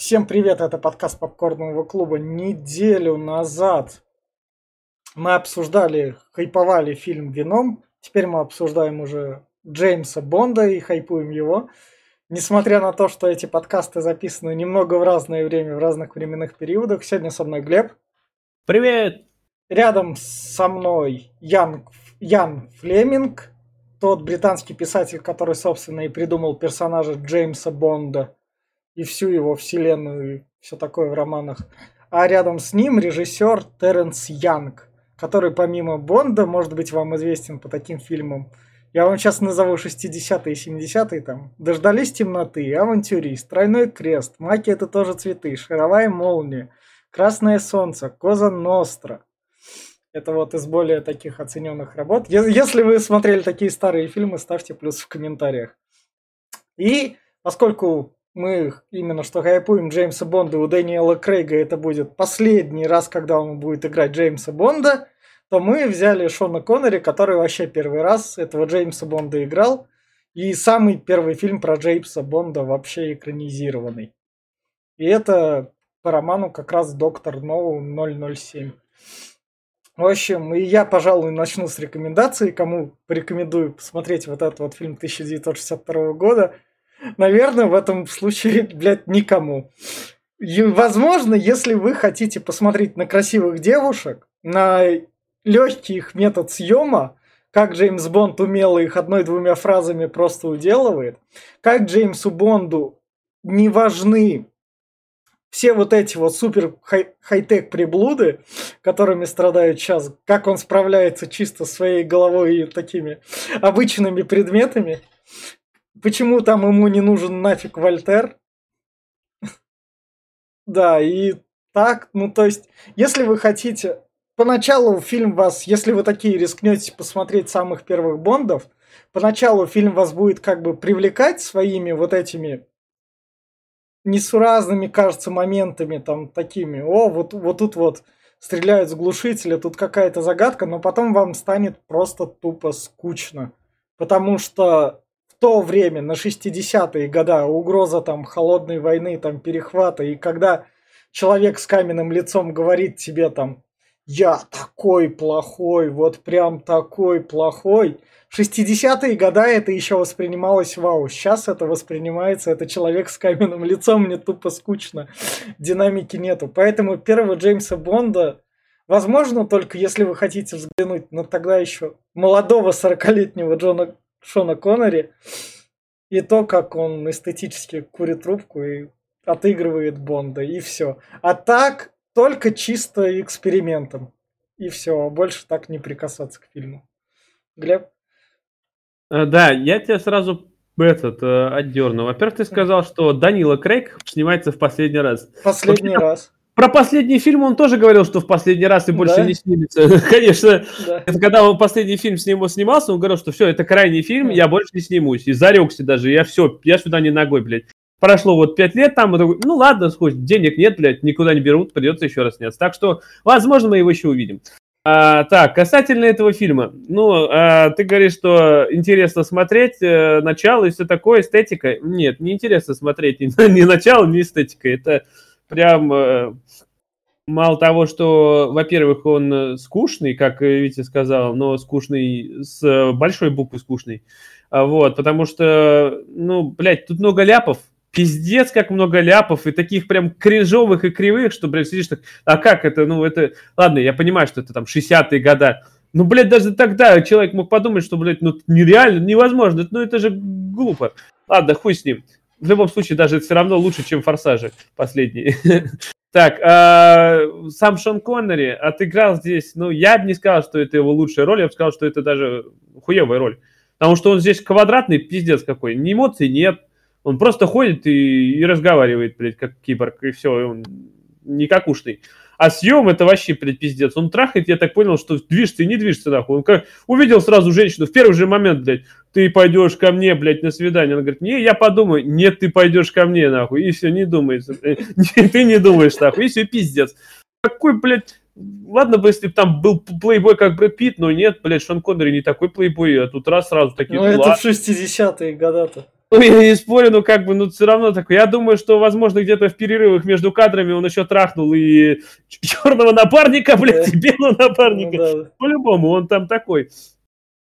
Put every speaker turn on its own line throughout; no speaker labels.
Всем привет, это подкаст Попкорного клуба. Неделю назад мы обсуждали, хайповали фильм «Веном». Теперь мы обсуждаем уже Джеймса Бонда и хайпуем его. Несмотря на то, что эти подкасты записаны немного в разное время, в разных временных периодах, сегодня со мной Глеб.
Привет!
Рядом со мной Ян, Ян Флеминг, тот британский писатель, который, собственно, и придумал персонажа Джеймса Бонда и всю его вселенную и все такое в романах. А рядом с ним режиссер Теренс Янг, который помимо Бонда, может быть, вам известен по таким фильмам. Я вам сейчас назову 60-е и 70-е там. Дождались темноты, авантюрист, тройной крест, маки это тоже цветы, шаровая молния, красное солнце, коза ностра. Это вот из более таких оцененных работ. Если вы смотрели такие старые фильмы, ставьте плюс в комментариях. И поскольку мы именно что хайпуем Джеймса Бонда, у Дэниела Крейга это будет последний раз, когда он будет играть Джеймса Бонда, то мы взяли Шона Коннери, который вообще первый раз этого Джеймса Бонда играл, и самый первый фильм про Джеймса Бонда вообще экранизированный. И это по роману как раз «Доктор Ноу 007». В общем, и я, пожалуй, начну с рекомендаций. Кому порекомендую посмотреть вот этот вот фильм 1962 года – Наверное, в этом случае, блядь, никому. И, возможно, если вы хотите посмотреть на красивых девушек, на легкий их метод съема, как Джеймс Бонд умело их одной-двумя фразами просто уделывает, как Джеймсу Бонду не важны все вот эти вот супер хай- хай-тек приблуды, которыми страдают сейчас, как он справляется чисто своей головой и такими обычными предметами, почему там ему не нужен нафиг Вольтер. Да, и так, ну то есть, если вы хотите... Поначалу фильм вас, если вы такие рискнете посмотреть самых первых Бондов, поначалу фильм вас будет как бы привлекать своими вот этими несуразными, кажется, моментами, там, такими, о, вот, вот тут вот стреляют с глушителя, тут какая-то загадка, но потом вам станет просто тупо скучно. Потому что то время, на 60-е года, угроза там холодной войны, там перехвата, и когда человек с каменным лицом говорит тебе там, я такой плохой, вот прям такой плохой. 60-е года это еще воспринималось вау. Сейчас это воспринимается, это человек с каменным лицом, мне тупо скучно. Динамики нету. Поэтому первого Джеймса Бонда, возможно, только если вы хотите взглянуть на тогда еще молодого 40-летнего Джона Шона Коннери и то, как он эстетически курит трубку и отыгрывает Бонда, и все. А так, только чисто экспериментом. И все, а больше так не прикасаться к фильму. Глеб?
А, да, я тебя сразу этот э, отдерну. Во-первых, ты сказал, что Данила Крейг снимается в последний раз.
Последний Вообще, раз.
Про последний фильм он тоже говорил, что в последний раз и больше да? не снимется. Конечно, да. это когда он последний фильм с ним снимался, он говорил, что все, это крайний фильм, да. я больше не снимусь. И зарекся даже, я все, я сюда не ногой, блядь. Прошло вот пять лет там, ну ладно, хоть денег нет, блядь, никуда не берут, придется еще раз сняться. Так что, возможно, мы его еще увидим. А, так, касательно этого фильма. Ну, а, ты говоришь, что интересно смотреть э, начало и все такое, эстетика. Нет, не интересно смотреть ни, ни начало, ни эстетика. Это прям э, мало того, что, во-первых, он э, скучный, как Витя сказал, но скучный с большой буквы скучный. А, вот, потому что, ну, блядь, тут много ляпов, пиздец, как много ляпов, и таких прям кринжовых и кривых, что, блядь, сидишь так, а как это, ну, это, ладно, я понимаю, что это там 60-е года, ну, блядь, даже тогда человек мог подумать, что, блядь, ну, нереально, невозможно, ну, это же глупо. Ладно, хуй с ним в любом случае, даже все равно лучше, чем форсажи последние. Так, э, сам Шон Коннери отыграл здесь, ну, я бы не сказал, что это его лучшая роль, я бы сказал, что это даже хуевая роль. Потому что он здесь квадратный пиздец какой, ни эмоций нет, он просто ходит и, и разговаривает, блядь, как киборг, и все, он никакушный. А съем это вообще, блядь, пиздец. Он трахает, я так понял, что движется и не движется, нахуй. Он как увидел сразу женщину в первый же момент, блядь, ты пойдешь ко мне, блядь, на свидание. Она говорит, не, я подумаю. Нет, ты пойдешь ко мне, нахуй. И все, не думается. Ты не думаешь, нахуй. И все, пиздец. Какой, блядь, Ладно бы, если бы там был плейбой как Брэд Питт, но нет, блядь, Шон Коннери не такой плейбой, а тут раз сразу такие...
Ну, это в 60-е года-то.
Ну, я не спорю, но как бы, ну, все равно такой. Я думаю, что, возможно, где-то в перерывах между кадрами он еще трахнул и черного напарника, блядь, и белого напарника. Ну, да. По-любому, он там такой.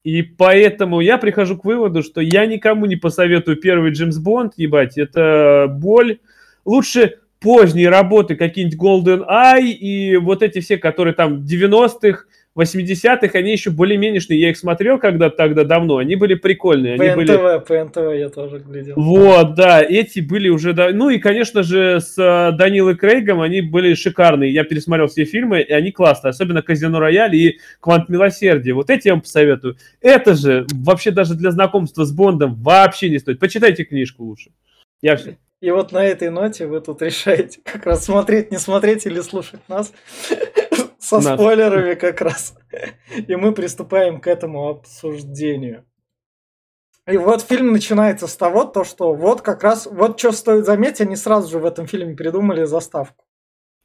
И поэтому я прихожу к выводу, что я никому не посоветую первый Джеймс Бонд, ебать, это боль. Лучше поздние работы, какие-нибудь Golden Eye и вот эти все, которые там 90-х, 80-х, они еще более-менее, я их смотрел когда-то тогда давно, они были прикольные. Они
ПНТВ,
были...
ПНТВ я тоже глядел.
Вот, да, эти были уже, да, ну и, конечно же, с э, Данилой Крейгом они были шикарные, я пересмотрел все фильмы, и они классные, особенно Казино Рояль и Квант Милосердия, вот эти я вам посоветую. Это же вообще даже для знакомства с Бондом вообще не стоит, почитайте книжку лучше. Я все.
И вот на этой ноте вы тут решаете, как раз смотреть, не смотреть или слушать нас со спойлерами как раз. И мы приступаем к этому обсуждению. И вот фильм начинается с того, то, что вот как раз, вот что стоит заметить, они сразу же в этом фильме придумали заставку.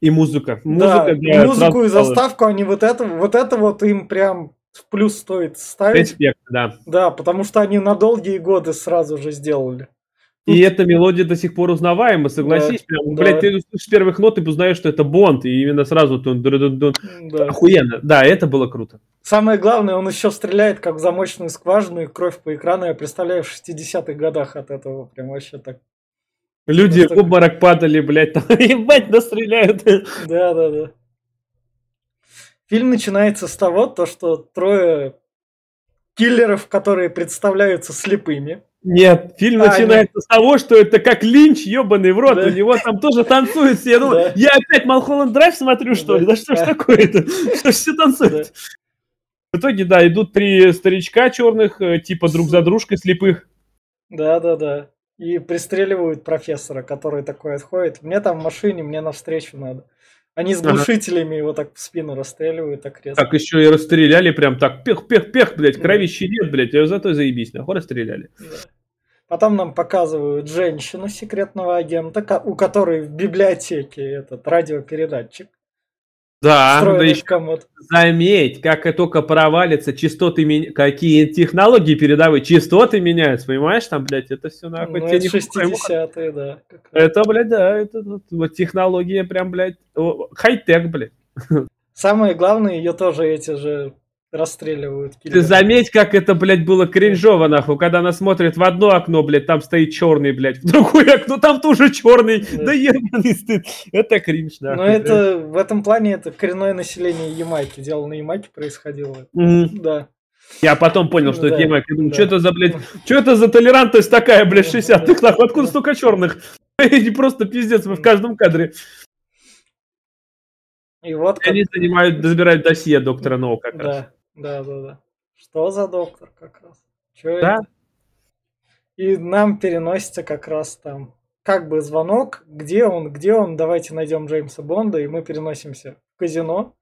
И музыка.
музыка да, и музыку и заставку, они вот это, вот это вот им прям в плюс стоит ставить.
Респект, да.
Да, потому что они на долгие годы сразу же сделали.
И эта мелодия до сих пор узнаваема, согласись. Да, прям, да. Блядь, ты слышишь первых нот и узнаешь, что это Бонд, и именно сразу тун, дун, дун, дун. Да. охуенно. Да, это было круто.
Самое главное, он еще стреляет как в замочную скважину, и кровь по экрану, я представляю, в 60-х годах от этого прям вообще так.
Люди в обморок падали, блядь, там, ебать, настреляют.
Да, да, да. Фильм начинается с того, то, что трое киллеров, которые представляются слепыми,
нет, фильм а, начинается нет. с того, что это как Линч, ебаный в рот, да. у него там тоже танцуют все. Ну, да. я опять Малхолланд Драйв смотрю, что ли? Да, да что ж такое-то? Что ж все танцуют? Да. В итоге, да, идут три старичка черных, э, типа друг за дружкой слепых.
Да, да, да. И пристреливают профессора, который такой отходит. Мне там в машине, мне навстречу надо. Они с глушителями ага. его так в спину расстреливают, так резко.
Так еще и расстреляли прям так, пех-пех-пех, блядь, кровище нет, блядь, зато заебись, нахуй расстреляли. Да.
Потом нам показывают женщину секретного агента, у которой в библиотеке этот радиопередатчик.
Да, да еще комод. заметь, как и только провалится, частоты, меня, какие технологии передовые, частоты меняются, понимаешь, там, блядь, это все нахуй.
Ну, это 60-е, да.
Это, блядь, да, это вот, технология прям, блядь, хай-тек, блядь.
Самое главное, ее тоже эти же расстреливают.
Киллеры. Ты заметь, как это, блядь, было кринжово, нахуй, когда она смотрит в одно окно, блядь, там стоит черный, блядь, в другое окно, там тоже черный, да, да ебаный стыд. Это кринж,
да. Но это, в этом плане, это коренное население Ямайки, дело на Ямайке происходило.
Mm-hmm. Да. Я потом понял, что да, это Ямайка. Я думаю, да. что это за, блядь, что это за толерантность такая, блядь, 60-х, нахуй, откуда столько черных? Не просто пиздец, мы в каждом кадре. И вот как... Они занимают, забирают досье доктора Ноу как
да. раз. Да, да, да. Что за доктор как раз? Что
да?
это? И нам переносится как раз там как бы звонок, где он, где он, давайте найдем Джеймса Бонда, и мы переносимся в казино,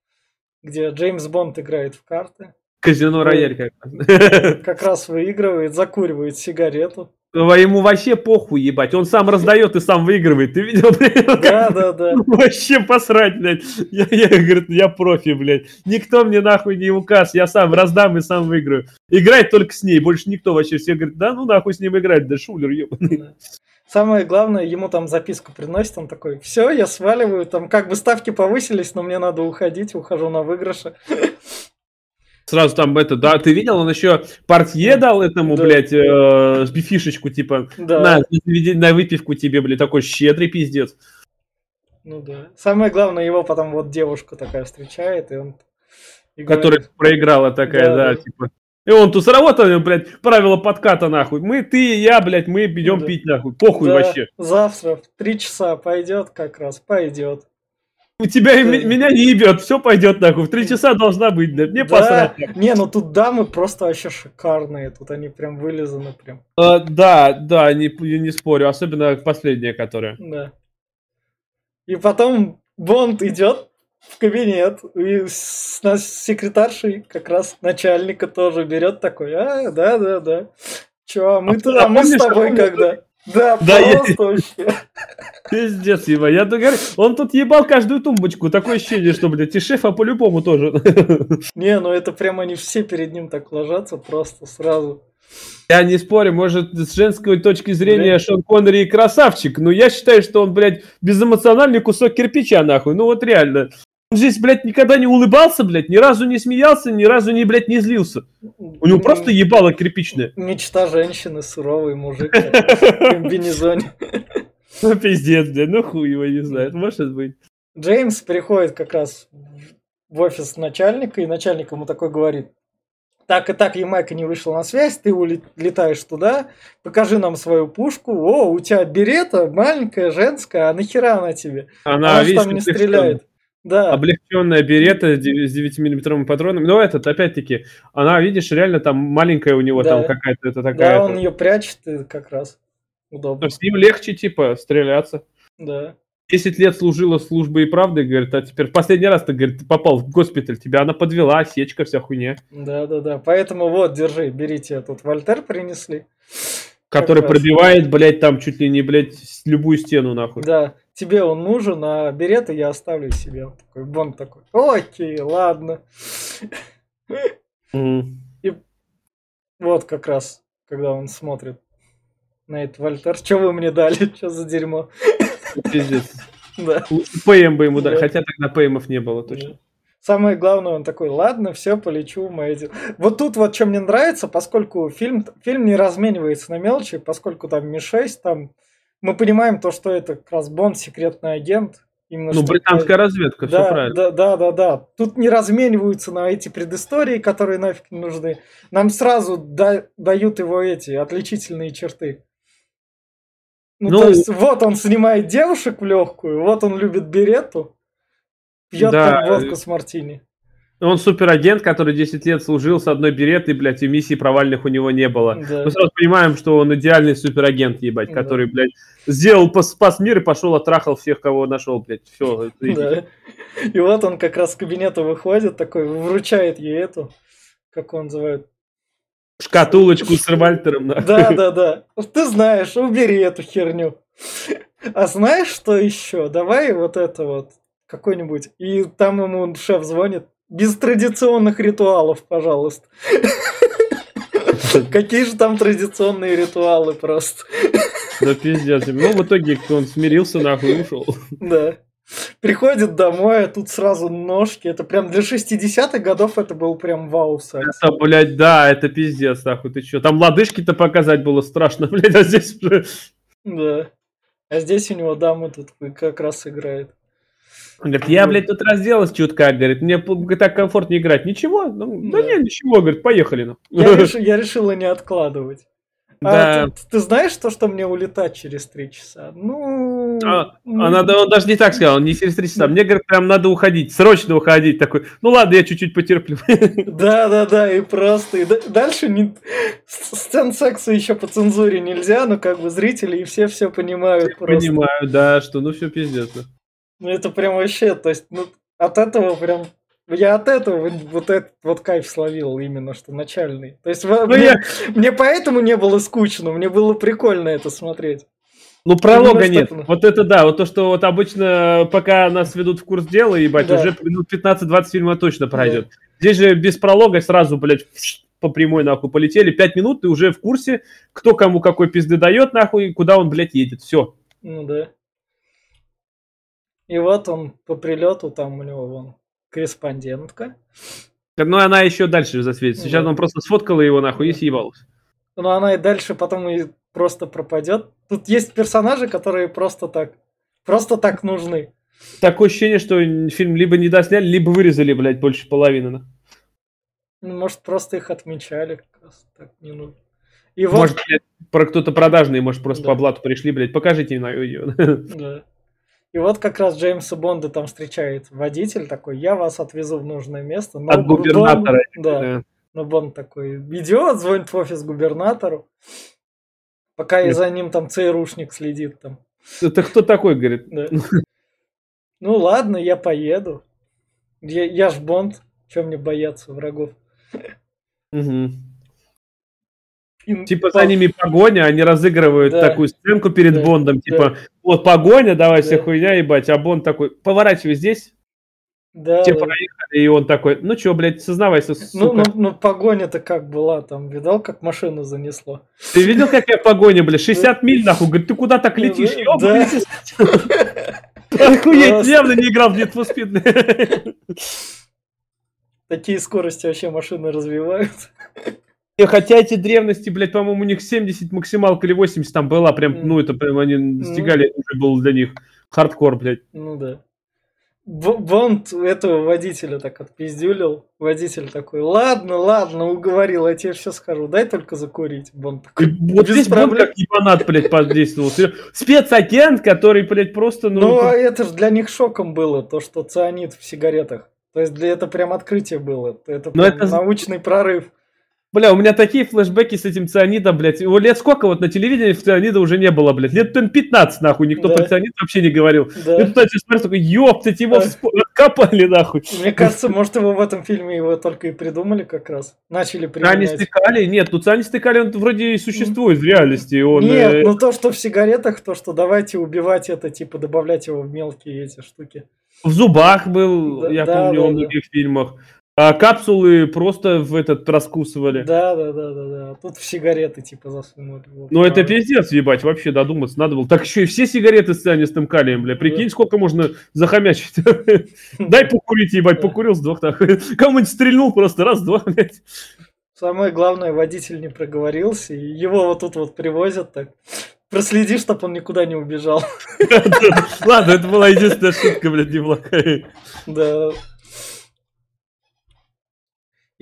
где Джеймс Бонд играет в карты.
Казино рояль как
раз. Как раз выигрывает, закуривает сигарету.
Ему вообще похуй, ебать. Он сам раздает и сам выигрывает. Ты видел,
блядь? Да, да, да.
Вообще посрать, блядь. Я, я, говорит, я профи, блядь. Никто мне нахуй не указ. Я сам раздам и сам выиграю. Играть только с ней. Больше никто вообще. Все говорят, да ну нахуй с ним играть. Да шулер, ебаный.
Самое главное, ему там записку приносит, он такой, все, я сваливаю, там как бы ставки повысились, но мне надо уходить, ухожу на выигрыше.
Сразу там это, да, ты видел, он еще портье дал этому, да. блядь, э, фишечку, типа, да. на, на выпивку тебе, блядь, такой щедрый пиздец.
Ну да. Самое главное, его потом вот девушка такая встречает, и он...
И Которая говорит, проиграла такая, да, да, да, типа. И он тут сработал, блядь, правила подката, нахуй. Мы, ты и я, блядь, мы идем да. пить, нахуй. Похуй да. вообще.
Завтра в три часа пойдет как раз, пойдет.
У тебя и меня не ебет, все пойдет нахуй. В три часа должна быть, да. Мне да. посрать.
Не, ну тут дамы просто вообще шикарные. Тут они прям вылизаны прям.
А, да, да, не, не спорю. Особенно последняя, которая.
Да. И потом Бонд идет в кабинет, и с, с секретаршей как раз начальника тоже берет такой, а, да, да, да. Че, а мы, а, а мы с тобой когда? Да, да просто я... вообще.
Пиздец, его. Я говорю, он тут ебал каждую тумбочку. Такое ощущение, что, блядь, и шефа по-любому тоже.
Не, ну это прям они все перед ним так ложатся просто сразу.
Я не спорю, может, с женской точки зрения блядь. Шон Коннери и красавчик, но я считаю, что он, блядь, безэмоциональный кусок кирпича, нахуй. Ну вот реально. Он здесь, блядь, никогда не улыбался, блядь, ни разу не смеялся, ни разу не, блядь, не злился. У него просто ебало кирпичное.
Мечта женщины, суровый мужик в комбинезоне.
Ну, пиздец, блядь, ну хуй его не знает, может быть.
Джеймс приходит как раз в офис начальника, и начальник ему такой говорит, так и так Ямайка не вышла на связь, ты улетаешь туда, покажи нам свою пушку, о, у тебя берета маленькая, женская, а нахера она тебе?
Она, она видишь, там не стреляет. Да. Облегченная берета с 9-миллиметровыми патронами. Но этот, опять-таки, она, видишь, реально там маленькая у него да. там какая-то это такая.
Да, он ее прячет как раз. Удобно.
с ним легче, типа, стреляться.
Да.
10 лет служила службой и правды, говорит, а теперь в последний раз ты, говорит, ты попал в госпиталь, тебя она подвела, осечка, вся хуйня.
Да-да-да, поэтому вот, держи, берите, тут Вольтер принесли.
Который пробивает, блядь, там чуть ли не, блядь, любую стену, нахуй.
Да, тебе он нужен, а береты я оставлю себе. Он такой, Бонд такой, окей, ладно. Mm. И вот как раз, когда он смотрит на этот Вольтер, что вы мне дали, что за дерьмо.
Пиздец. Да. ПМ бы ему дали, хотя тогда ПМов не было точно.
Самое главное, он такой, ладно, все, полечу в мои дела. Вот тут вот что мне нравится, поскольку фильм, фильм не разменивается на мелочи, поскольку там Ми-6, там мы понимаем то, что это как раз Бонд, секретный агент.
Именно ну, британская это... разведка,
да,
все правильно.
Да, да, да, да. Тут не размениваются на эти предыстории, которые нафиг не нужны. Нам сразу да, дают его эти отличительные черты. Ну, ну, то есть, вот он снимает девушек в легкую, вот он любит берету, пьет да. водку с мартини.
Он суперагент, который 10 лет служил с одной беретой, блядь, и миссий провальных у него не было. Да. Мы сразу понимаем, что он идеальный суперагент, ебать, да. который, блядь, сделал, спас мир и пошел, оттрахал всех, кого нашел, блядь. Все.
Да. И вот он как раз с кабинета выходит, такой, вручает ей эту, как он называет,
Шкатулочку с Вальтером.
Да, да, да. Ты знаешь, убери эту херню. А знаешь, что еще? Давай вот это вот какой-нибудь. И там ему шеф звонит. Без традиционных ритуалов, пожалуйста. Какие же там традиционные ритуалы просто.
Да пиздец. Ну, в итоге он смирился, нахуй, ушел.
Да. Приходит домой, а тут сразу ножки. Это прям для 60-х годов это был прям вау секс.
Это, блядь, да, это пиздец, нахуй, ты чё? Там лодыжки-то показать было страшно, блядь, а здесь уже...
Да. А здесь у него дама тут как раз играет.
Говорит, я, блядь, тут разделась чутка, говорит, мне так комфортнее играть. Ничего? Ну, да. да не, ничего, говорит, поехали. Ну.
Я, реш... я решила не откладывать. А да. А, ты, ты знаешь то, что мне улетать через три часа? Ну...
А, ну... а надо, он даже не так сказал, не через три часа. Мне, говорит, прям надо уходить, срочно уходить. Такой, ну ладно, я чуть-чуть потерплю.
Да-да-да, и просто. И дальше не... сцен секса еще по цензуре нельзя, но как бы зрители и все все понимают. Все
просто. Понимают, да, что ну все пиздец.
Ну это прям вообще, то есть, ну, от этого прям я от этого вот этот вот кайф словил именно, что начальный. То есть ну, мне, я... мне поэтому не было скучно, мне было прикольно это смотреть.
Ну, пролога нет. Что... Вот это да, вот то, что вот обычно, пока нас ведут в курс дела, ебать, да. уже минут 15-20 фильма точно пройдет. Да. Здесь же без пролога сразу, блядь, по прямой нахуй полетели. 5 минут, ты уже в курсе, кто кому какой пизды дает, нахуй, куда он, блядь, едет. Все.
Ну да. И вот он по прилету, там у него вон корреспондентка.
Ну, она еще дальше засветится. Сейчас да. он просто сфоткала его нахуй и съебалась.
Ну, она и дальше потом и просто пропадет. Тут есть персонажи, которые просто так, просто так нужны.
Такое ощущение, что фильм либо не досняли, либо вырезали, блядь, больше половины.
Ну, может, просто их отмечали, как раз так не нужно.
И вот... Может, блядь, про кто-то продажный, может, просто да. по блату пришли, блядь, покажите на ее.
Да. И вот как раз Джеймса Бонда там встречает водитель такой, я вас отвезу в нужное место.
Но От губернатора.
Бон, да, да. Но Бонд такой идет, звонит в офис губернатору, пока и за ним там ЦРУшник следит там.
Это кто такой, говорит? Да.
Ну ладно, я поеду. Я, я ж Бонд, чем мне бояться врагов?
Угу. И типа по... за ними погоня, они разыгрывают да. такую сценку перед да. Бондом, типа, да. Вот погоня, давай да. вся хуйня, ебать, а Бонд такой, поворачивай здесь, Да, Те да. проехали, и он такой, ну что, блядь, сознавайся,
Ну, ну, ну погоня-то как была там, видал, как машину занесло?
Ты видел, как я погоня, блядь, 60 миль, нахуй, говорит, ты куда так летишь? Да. Охуеть, явно не играл в Need for Speed.
Такие скорости вообще машины развивают.
И хотя эти древности, блядь, по-моему, у них 70 максималка или 80 там была, прям, ну, это прям они достигали, mm. уже был для них хардкор, блядь.
Ну да. Бонд этого водителя так отпиздюлил. Водитель такой, ладно, ладно, уговорил, я тебе все скажу, дай только закурить. Бонд такой,
вот здесь проблем. Бонд как ебанат, блядь, подействовал. Спецагент, который, блядь, просто...
Ну, ну а это же для них шоком было, то, что цианид в сигаретах. То есть для это прям открытие было. Это, прям это научный прорыв.
Бля, у меня такие флешбеки с этим цианидом, блядь. Его лет сколько вот на телевидении цианида уже не было, блядь. Лет 15, нахуй, никто да. про цианид вообще не говорил. Да. И тут начали смотреть, такой, ёптать, его да. откопали, нахуй.
Мне кажется, может, его в этом фильме его только и придумали как раз. Начали применять.
Они стыкали? Нет, ну цианид стыкали, он вроде и существует в реальности. Он,
Нет, э... ну то, что в сигаретах, то, что давайте убивать это, типа, добавлять его в мелкие эти штуки.
В зубах был, да, я да, помню, да, в многих да. фильмах. А капсулы просто в этот раскусывали.
Да, да, да, да, да. Тут в сигареты типа засунули.
Вот, ну это пиздец, ебать, вообще додуматься надо было. Так еще и все сигареты с цианистым калием, бля. Прикинь, да. сколько можно захомячить. Дай покурить, ебать, покурил, сдох так. Кому-нибудь стрельнул просто раз-два, блядь.
Самое главное, водитель не проговорился, и его вот тут вот привозят так. Проследи, чтобы он никуда не убежал.
Ладно, это была единственная шутка, блядь, неплохая.
Да.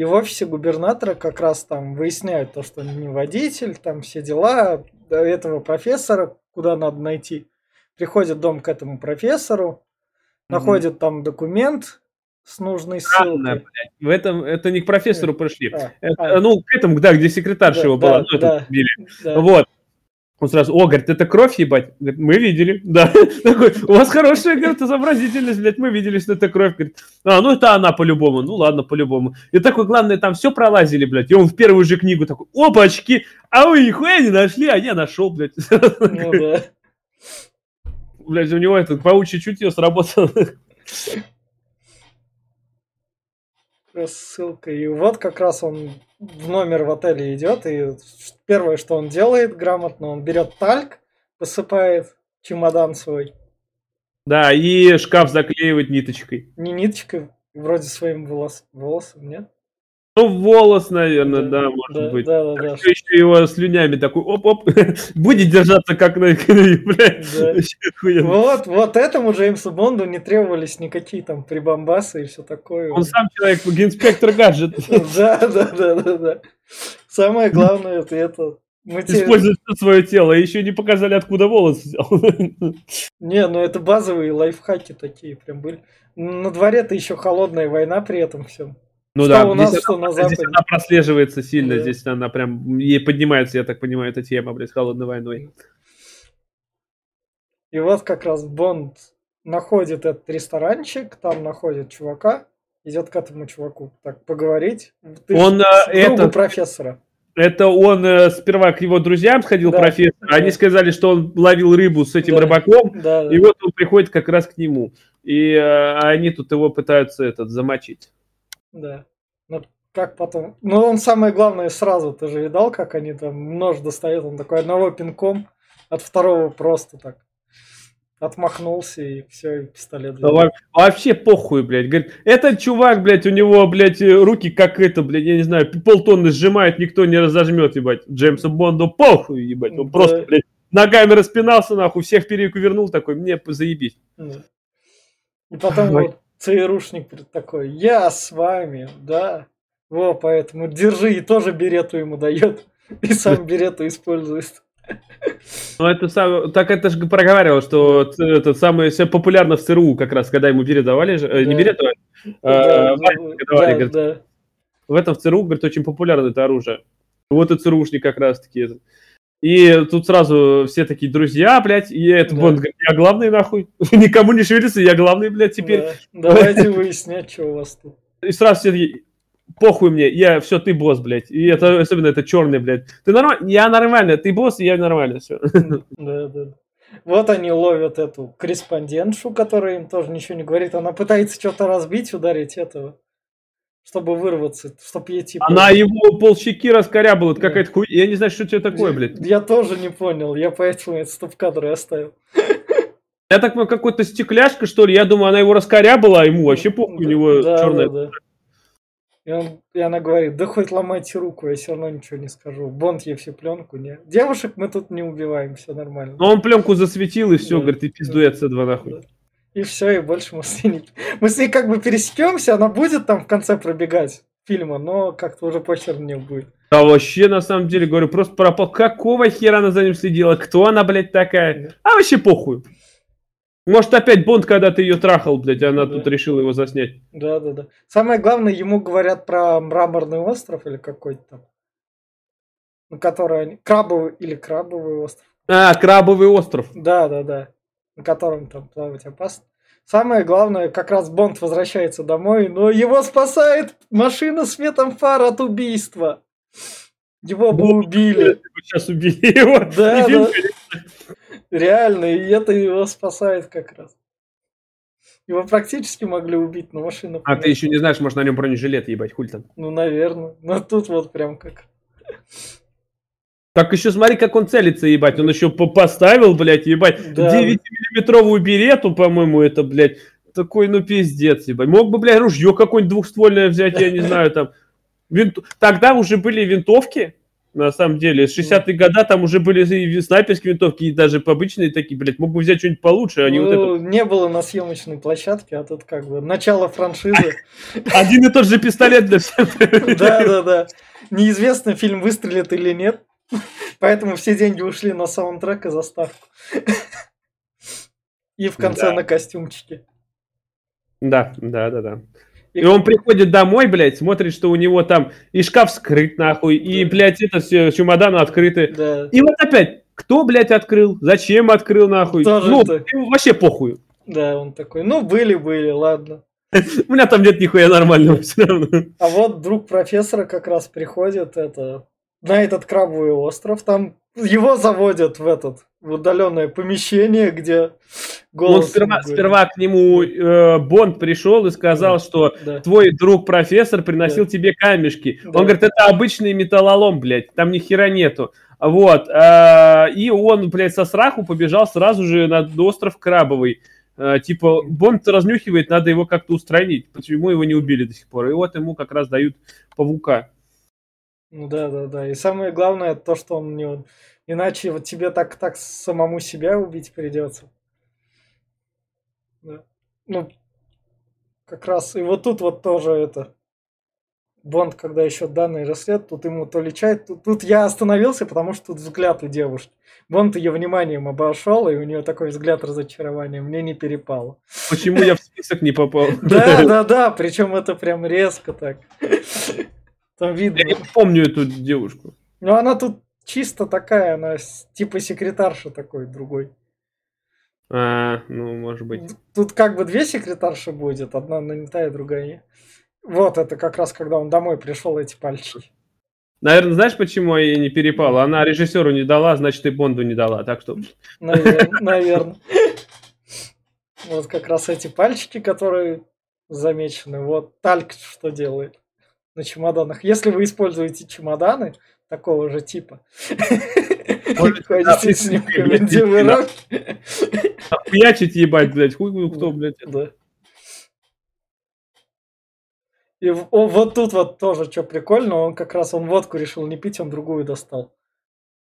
И в офисе губернатора как раз там выясняют то, что не водитель, там все дела до этого профессора, куда надо найти. Приходит дом к этому профессору, mm-hmm. находит там документ с нужной
Странно, ссылкой. Блядь. В этом это не к профессору пришли. А, это, а. Ну, к этому, да, где секретарша да, его была. Да, ну, да, да. Вот. Он сразу, о, говорит, это кровь, ебать? Говорит, мы видели, да. Такой, у вас хорошая, говорит, изобразительность, блядь, мы видели, что это кровь. Говорит, а, ну это она по-любому, ну ладно, по-любому. И такой, главное, там все пролазили, блядь. И он в первую же книгу такой, опачки, а вы нихуя не нашли, а я нашел, блядь. Ну да. Блядь, у него это паучье чутье сработало
ссылка. И вот как раз он в номер в отеле идет, и первое, что он делает грамотно, он берет тальк, посыпает чемодан свой.
Да, и шкаф заклеивает ниточкой.
Не ниточкой, вроде своим волос, волосом, нет?
Ну, волос, наверное, да, да может да, быть. Да, да, да. Еще его слюнями такой, оп-оп, будет держаться как на
да. Вот, вот этому Джеймсу Бонду не требовались никакие там прибамбасы и все такое.
Он сам человек, инспектор гаджет.
Да, да, да, да, да. Самое главное это это.
Мы Использует все свое тело, и еще не показали, откуда волос взял.
Не, ну это базовые лайфхаки такие прям были. На дворе-то еще холодная война при этом всем.
Ну что да, у нас, здесь, что она, на здесь она прослеживается сильно, да. здесь она прям, ей поднимается, я так понимаю, эта тема, блядь, холодной войной.
И вот как раз Бонд находит этот ресторанчик, там находит чувака, идет к этому чуваку так поговорить.
Ты он это
профессора.
Это он э, сперва к его друзьям сходил, да, профессор. Да. Они сказали, что он ловил рыбу с этим да, рыбаком, да, да. и вот он приходит как раз к нему. И э, они тут его пытаются этот замочить.
Да. Ну, как потом... Ну, он самое главное сразу, ты же видал, как они там нож достают, он такой одного пинком, от второго просто так отмахнулся и все, и пистолет.
Да, вообще похуй, блядь. Говорит, этот чувак, блядь, у него, блядь, руки как это, блядь, я не знаю, полтонны сжимает, никто не разожмет, ебать. Джеймсу Бонду похуй, ебать. Он да. просто, блядь, ногами распинался, нахуй, всех переку вернул, такой, мне заебись.
И потом вот ЦРУшник такой, я с вами, да. Во, поэтому держи, и тоже берету ему дает. И сам берету использует.
Ну, это сам, так это же проговаривал, что это самое все популярно в ЦРУ, как раз, когда ему берет давали же, э, да. не берет давали, а, да, да, говорит, да. в этом в ЦРУ, говорит, очень популярно это оружие. Вот и ЦРУшник как раз таки. И тут сразу все такие друзья, блядь, и это да. Бонд говорит, я главный нахуй, никому не шевелится, я главный, блядь, теперь.
Да. Давайте выяснять, что у вас тут.
И сразу все такие, похуй мне, я, все, ты босс, блядь. И это, особенно это черный, блядь. Ты нормально, я нормально, ты босс, и я нормально, все.
Да, да. Вот они ловят эту корреспондентшу, которая им тоже ничего не говорит. Она пытается что-то разбить, ударить этого, чтобы вырваться, чтобы ей типа...
Она его полщеки раскорябала, это какая-то хуй... Я не знаю, что это такое, блядь.
Я тоже не понял, я поэтому этот стоп-кадр оставил.
Я так понимаю, какой-то стекляшка, что ли? Я думаю, она его раскорябала, а ему вообще похуй, у него
Да,
черная...
да, да. И, он, и она говорит, да хоть ломайте руку, я все равно ничего не скажу. Бонд ей всю пленку, не. Девушек мы тут не убиваем, все нормально.
Но он пленку засветил, и все,
Да.
говорит, и пиздуй отсюда нахуй.
Да. И все, и больше мы с ней не... Мы с ней как бы пересекемся, она будет там в конце пробегать фильма, но как-то уже похер мне будет.
А вообще, на самом деле, говорю, просто пропал. Какого хера она за ним следила? Кто она, блядь, такая? А вообще похуй. Может, опять Бонд, когда ты ее трахал, блядь, она
Да.
тут решила его заснять.
Да, да, да. Самое главное, ему говорят про мраморный остров или какой-то там. На который они... Крабовый или крабовый остров.
А, Крабовый остров.
Да, да, да. На котором там плавать опасно. Самое главное, как раз Бонд возвращается домой, но его спасает машина светом фар от убийства. Его бы убили.
Сейчас убили его.
Да, да. Реально, и это его спасает как раз. Его практически могли убить, но машина...
А ты еще не знаешь, может, на нем бронежилет ебать, хуль там.
Ну, наверное. Но тут вот прям как...
Так еще смотри, как он целится, ебать. Он еще по- поставил, блядь, ебать.
Да.
9-миллиметровую берету, по-моему, это, блядь. Такой, ну, пиздец, ебать. Мог бы, блядь, ружье какое-нибудь двухствольное взять, я не знаю, там. Винт- Тогда уже были винтовки, на самом деле. 60-е года там уже были и снайперские винтовки, и даже обычные такие, блядь. Мог бы взять что-нибудь получше, а не вот
Ну, не было на съемочной площадке, а тут как бы начало франшизы.
это. Один и тот же пистолет для всех.
Да, да, да. Неизвестно, фильм выстрелит или нет. Поэтому все деньги ушли на саундтрек и заставку. И в конце
Да.
на костюмчики.
Да, да, да, да. И он приходит домой, блядь, смотрит, что у него там и шкаф скрыт, нахуй, и,
Да.
блядь, это все чемоданы открыты.
Да.
И вот опять, кто, блядь, открыл? Зачем открыл, нахуй?
Тоже
ну, ему вообще похуй.
Да, он такой, ну, были-были, ладно.
У меня там нет нихуя нормального все равно.
А вот друг профессора как раз приходит это, на этот крабовый остров. Там его заводят в этот в удаленное помещение, где
Он
голос...
сперва,
не будет.
сперва к нему э, Бонд пришел и сказал, что
Да.
твой друг профессор приносил тебе камешки.
Да.
Он говорит, это обычный металлолом, блядь, там ни хера нету. Вот. а, и он, блядь, со страху побежал сразу же на остров Крабовый. А, типа, Бонд разнюхивает, надо его как-то устранить. Почему его не убили до сих пор? И вот ему как раз дают павука.
Ну да, да, да. И самое главное то, что он не... Иначе вот тебе так, так самому себя убить придется. Да. Ну, как раз и вот тут вот тоже это... Бонд, когда еще данные расслед, тут ему то ли чай, тут, тут я остановился, потому что тут взгляд у девушки. Бонд ее вниманием обошел, и у нее такой взгляд разочарования, мне не перепало.
Почему я в список не попал?
Да, да, да, причем это прям резко так. Там
Я
видно.
не помню эту девушку.
Ну, она тут чисто такая, она типа секретарша такой другой.
А, ну, может быть.
Тут как бы две секретарши будет, одна нанятая, другая не. Вот это как раз когда он домой пришел, эти пальчики.
Наверное, знаешь, почему я ей не перепала? Она режиссеру не дала, значит, и Бонду не дала. Так что
Наверное. Вот как раз эти пальчики, которые замечены. Вот Тальк что делает на чемоданах. Если вы используете чемоданы такого же типа, ходите с ним в командировке.
Хуячить ебать, блядь. Хуй ну, кто, блядь.
Да. И вот тут вот тоже что прикольно, он как раз он водку решил не пить, он другую достал.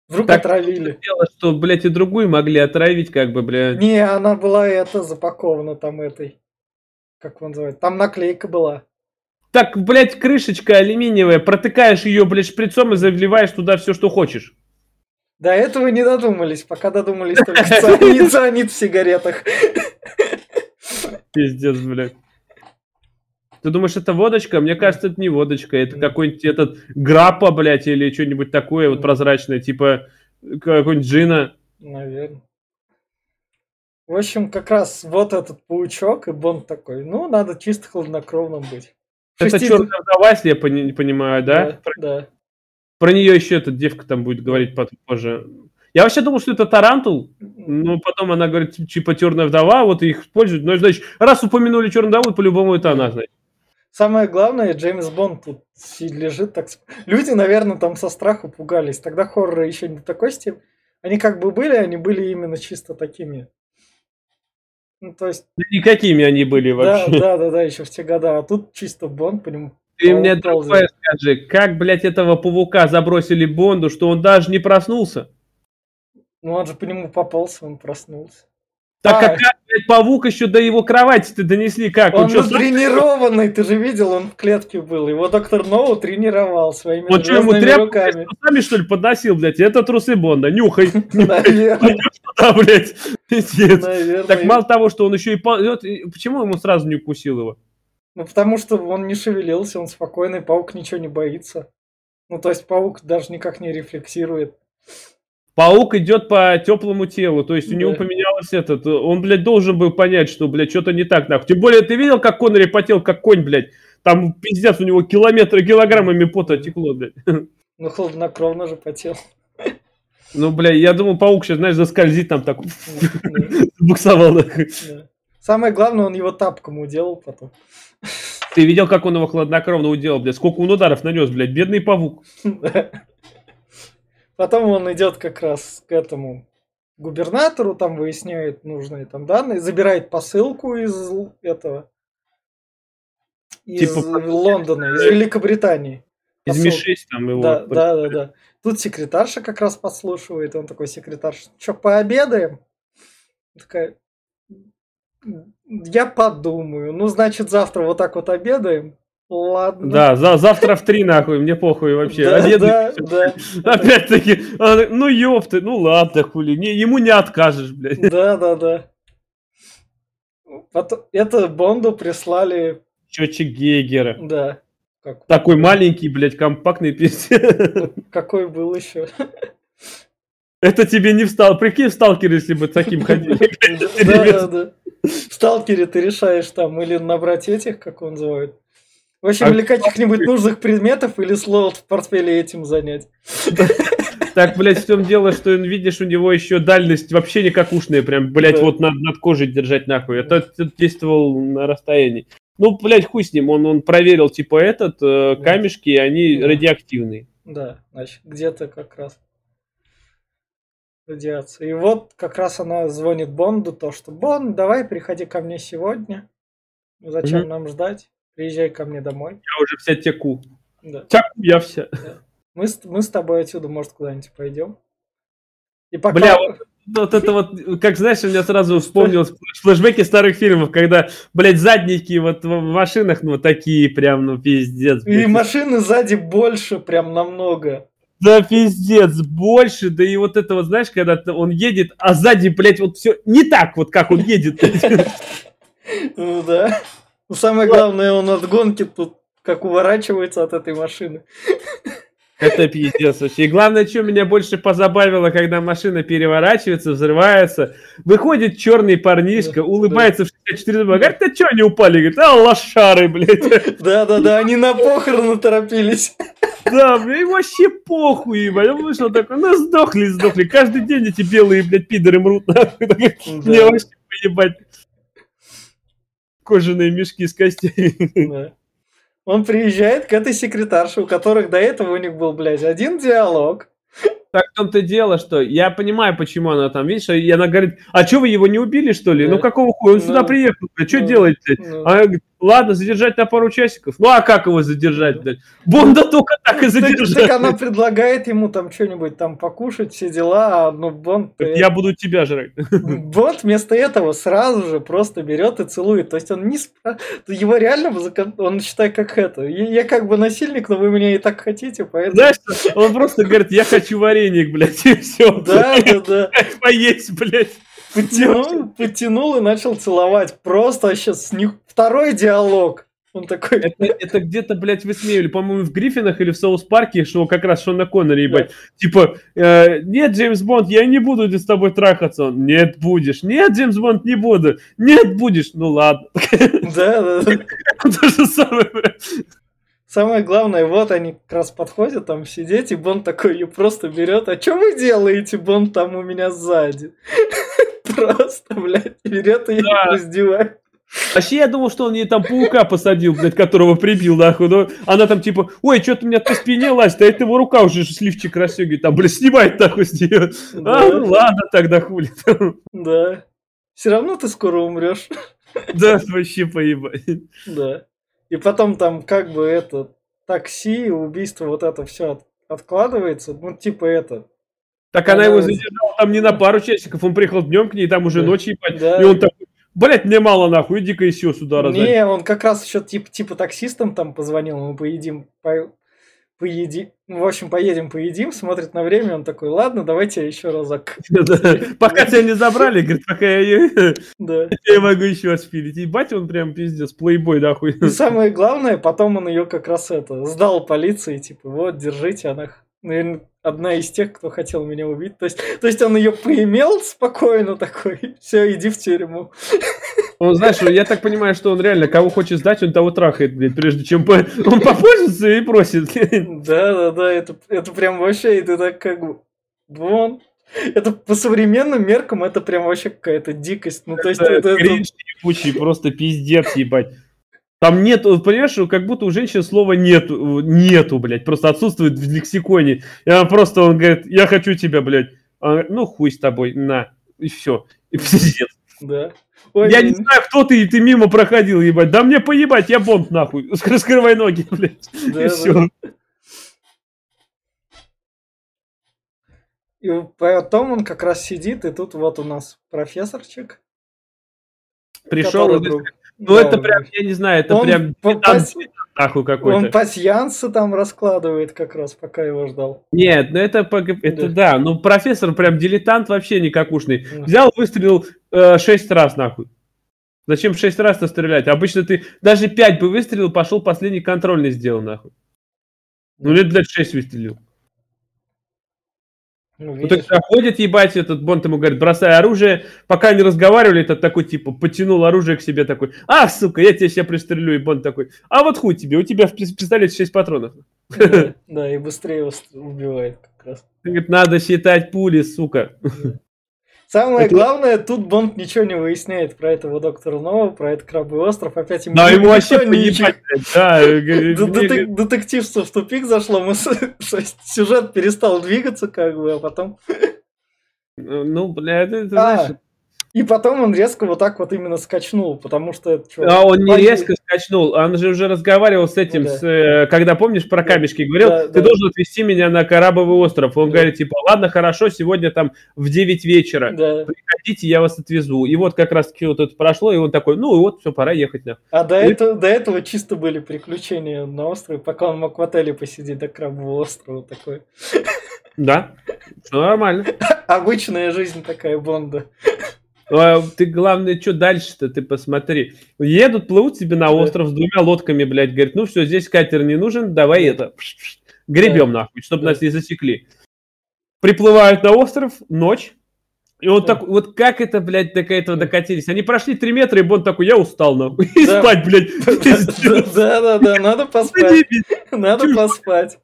Вдруг
Так,
отравили.
Дело, что, блядь, и другую могли отравить, как бы, блядь.
Не, она была это запакована там этой. Как он называется? Там наклейка была.
Так, блядь, крышечка алюминиевая, протыкаешь ее, блядь, шприцом и заливаешь туда все, что хочешь.
До этого не додумались, пока додумались только цианид, в сигаретах.
Пиздец, блядь. Ты думаешь, это водочка? Мне кажется, это не водочка. Это какой-нибудь этот граппа, блядь, или что-нибудь такое вот прозрачное, типа какой-нибудь джина.
Наверное. В общем, как раз вот этот паучок, и Бонд такой, ну, надо чисто хладнокровным быть.
Это
Шести-
черная вдова, если я пони- понимаю, да?
Да,
Про,
да.
про нее еще эта девка там будет говорить потом позже. Я вообще думал, что это Тарантул, но потом она говорит, типа, Черная вдова, вот их используют. Ну, значит, раз упомянули Черную вдову, по-любому это она, значит.
Самое главное, Джеймс Бонд тут лежит так. Люди, наверное, там со страху пугались. Тогда хорроры еще не такой степени. Они как бы были, они были именно чисто такими.
Ну, то есть... Никакими они были вообще.
Да, да, да, да, еще в те года. А тут чисто Бонд по нему
ты мне другое скажи, как, блядь, этого паука забросили Бонду, что он даже не проснулся?
Ну, он же по нему попался, он проснулся.
Так а, как, блядь, паук еще до его кровати-то донесли? Как?
Он, он что, тренированный, ты же видел, он в клетке был. Его доктор Ноу тренировал своими
вот что, ему тряпку руками. сами, что ли, подносил, блядь? Это трусы Бонда, нюхай. Наверное. Да, блядь, пиздец. Так мало того, что он еще и... Почему ему сразу не укусил его?
Ну, потому что он не шевелился, он спокойный, паук ничего не боится. Ну, то есть паук даже никак не рефлексирует.
Паук идет по теплому телу, то есть у него поменялось этот, он, блядь, должен был понять, что, блядь, что-то не так, нахуй. Тем более, ты видел, как Коннери потел, как конь, блядь? Там, пиздец, у него километры, килограммами пота текло, блядь.
Ну, хладнокровно же потел.
Ну, блядь, я думал, паук сейчас, знаешь, заскользит там так, буксовал.
Самое главное, он его тапком уделал потом.
Ты видел, как он его хладнокровно уделал, блядь? Сколько он ударов нанес, блядь? Бедный павук.
Потом он идет как раз к этому губернатору, там выясняет нужные там данные, забирает посылку из этого, из типа, Лондона, из Великобритании.
Из Ми-6 там его.
Да, да, да, да. Тут секретарша как раз подслушивает, он такой секретарша, что, пообедаем? Такая, я подумаю. Ну, значит, завтра вот так вот обедаем. Ладно.
Да, за, завтра в три нахуй, мне похуй вообще.
Да, да, да.
Опять-таки, ну ёпты, ну ладно, хули, не, ему не откажешь, блядь.
Да, да, да. Потом, это Бонду прислали...
Счетчик Гейгера.
Да.
Как... Такой маленький, блядь, компактный пиздец.
Какой был еще?
Это тебе не встал. Прикинь, в сталкер, если бы таким ходили.
Да, да, да. В сталкере ты решаешь там или набрать этих, как он называют, в общем, а... или каких-нибудь нужных предметов, или слот в портфеле этим занять.
Так, блядь, в том дело, что видишь, у него еще дальность вообще никакушная, прям, блядь, да. вот над, над кожей держать нахуй. Это, это действовал на расстоянии. Ну, блядь, хуй с ним, он, он проверил, типа, этот, э, камешки, они да. радиоактивные.
Да, значит, где-то как раз радиация. И вот как раз она звонит Бонду, то, что Бонд, давай приходи ко мне сегодня. Зачем mm-hmm. нам ждать? Приезжай ко мне домой.
Я уже вся теку. Да. Теку я вся. Да.
Мы, мы с тобой отсюда, может, куда-нибудь пойдем. И пока...
Бля, вот, вот это вот, как знаешь, у меня сразу вспомнилось флешбеки старых фильмов, когда, блядь, задники вот в машинах, ну, такие прям, ну, пиздец.
Блядь. И машины сзади больше, прям намного.
Да пиздец, больше, да и вот это вот, знаешь, когда он едет, а сзади, блядь, вот все не так вот, как он едет.
Ну да. Ну, самое главное, он от гонки тут как уворачивается от этой машины.
Это пиздец вообще. И главное, что меня больше позабавило, когда машина переворачивается, взрывается, выходит черный парнишка, улыбается да. в 64 зуба, говорит, да что они упали? Говорит, а лошары, блядь.
Да-да-да, они на похороны торопились.
Да, блядь, вообще похуй, ебать. Он вышел такой, ну сдохли, сдохли. Каждый день эти белые, блядь, пидоры мрут. Мне вообще поебать кожаные мешки с. Да.
Он приезжает к этой секретарше, у которых до этого у них был, блядь, один диалог.
Так в том-то дело, что я понимаю, почему она там, видишь, и она говорит, а что вы его не убили, что ли? Да. Ну какого хуя, он ну, сюда приехал, блядь, что ну, делаете? Ну. Она говорит, ладно, задержать на пару часиков. Ну а как его задержать, блядь? Бонда только так и задержать. Так,
так она предлагает ему там что-нибудь там покушать, все дела, а ну Бонд...
Я буду тебя жрать.
Бонд вместо этого сразу же просто берет и целует. То есть он не... Спра... Его реально, он считает как это. Я как бы насильник, но вы меня и так хотите, поэтому...
Знаешь, он просто говорит, я хочу вареник, блядь, и все.
Да, да, да.
Поесть, блядь.
Потянул, потянул и начал целовать. Просто сейчас них второй диалог. Он такой...
Это, это где-то, блядь, высмеивали, по-моему, в Гриффинах или в Соус Парке, что как раз Шона Коннери, ебать. Да. Типа, э, нет, Джеймс Бонд, я не буду с тобой трахаться. Он, нет, будешь. Нет, Джеймс Бонд, не буду. Нет, будешь. Ну ладно.
Да, да, да.
То же самое,
Самое главное, вот они как раз подходят там сидеть, и Бонд такой ее просто берет. А что вы делаете, Бонд там у меня сзади? Просто, блядь, берет и раздевает.
Вообще, я думал, что он ей там паука посадил, блядь, которого прибил, нахуй. Но она там типа, ой, что-то у меня по спине лазит, а это его рука уже сливчик расстегивает. Там, блядь, снимает нахуй с нее. Да. А, ну ладно, тогда хули.
Да. Все равно ты скоро умрешь.
Да, вообще поебать.
Да. И потом там как бы это такси, убийство, вот это все от, откладывается. Ну, типа это.
Так она, она его задержала там не на пару часиков, он приехал днем к ней, там уже да. ночью, ебать. Да. И он такой, Блять, мне мало нахуй, иди-ка еще сюда
разать. Не, он как раз еще типа, типа таксистом там позвонил, мы поедим, по, поедим, в общем, поедем, поедим, смотрит на время, он такой, ладно, давайте еще разок.
Пока тебя не забрали, говорит, пока я я могу еще спилить. Ебать, он прям пиздец, плейбой нахуй.
И самое главное, потом он ее как раз это, сдал полиции, типа, вот, держите, она наверное, одна из тех, кто хотел меня убить. То есть, то есть он ее поимел спокойно такой, все, иди в тюрьму.
Он, знаешь, я так понимаю, что он реально кого хочет сдать, он того трахает, блин, прежде чем по... он попользуется и просит.
Да, да, да, это, это прям вообще, это так как бы, вон, это по современным меркам это прям вообще какая-то дикость. Ну, то есть это, это,
это... просто пиздец, ебать. Там нет, понимаешь, как будто у женщин слова нету, нету, блядь, просто отсутствует в лексиконе. И она просто, он говорит, я хочу тебя, блядь. Она, ну, хуй с тобой, на. И все. И пиздец.
Да.
Ой, я не знаю, кто ты, и ты мимо проходил, ебать. Да мне поебать, я бомб, нахуй. Раскрывай ноги, блядь. Да, и все.
И потом он как раз сидит, и тут вот у нас профессорчик.
Пришел, и ну, это прям, я не знаю, это он прям пас... нахуй какой-то.
Он пасьянсы там раскладывает как раз, пока его ждал.
Нет, ну это, это да. да, ну профессор прям дилетант вообще никакушный. Взял, выстрелил э, шесть раз нахуй. Зачем шесть раз-то стрелять? Обычно ты даже пять бы выстрелил, пошел последний контрольный сделал нахуй. Ну лет, блядь, шесть выстрелил. Ну, ну так проходит, ебать, этот Бонд ему говорит, бросай оружие. Пока они разговаривали, этот такой, типа, потянул оружие к себе такой, а, сука, я тебя сейчас пристрелю. И Бонд такой, а вот хуй тебе, у тебя в пистолете 6 патронов.
Да, да, и быстрее убивает как раз.
Говорит, надо считать пули, сука.
Самое это... главное, тут Бонд ничего не выясняет про этого доктора Нового, про этот крабовый остров. Опять
ему, ему вообще. Да,
Детективство в тупик зашло, сюжет перестал двигаться, как бы, а потом...
Ну, бля, это, это а, знаешь,
и потом он резко вот так вот именно скачнул, потому что...
Что, а он не резко скачнул, он же уже разговаривал с этим, ну, да. с, э, когда, помнишь, про камешки говорил, да, ты да. должен отвезти меня на Карабовый остров. Он да. говорит, типа, ладно, хорошо, сегодня там в 9 вечера, да. приходите, я вас отвезу. И вот как раз-таки вот это прошло, и он такой, ну и вот, все, пора ехать. Да.
А до, и... этого, до этого чисто были приключения на острове, пока он мог в отеле посидеть до Крабового острова такой.
Да, все нормально.
Обычная жизнь такая Бонда.
А, ты, главное, что дальше-то, ты посмотри. Едут, плывут себе на остров с двумя лодками, блядь, говорит, ну все, здесь катер не нужен, давай это, гребем нахуй, чтобы нас не засекли. Приплывают на остров, ночь, и вот так, вот как это, блядь, до этого докатились? Они прошли три метра, и Бон такой, я устал, нахуй. И спать, блядь.
Да-да-да, надо поспать. Надо поспать.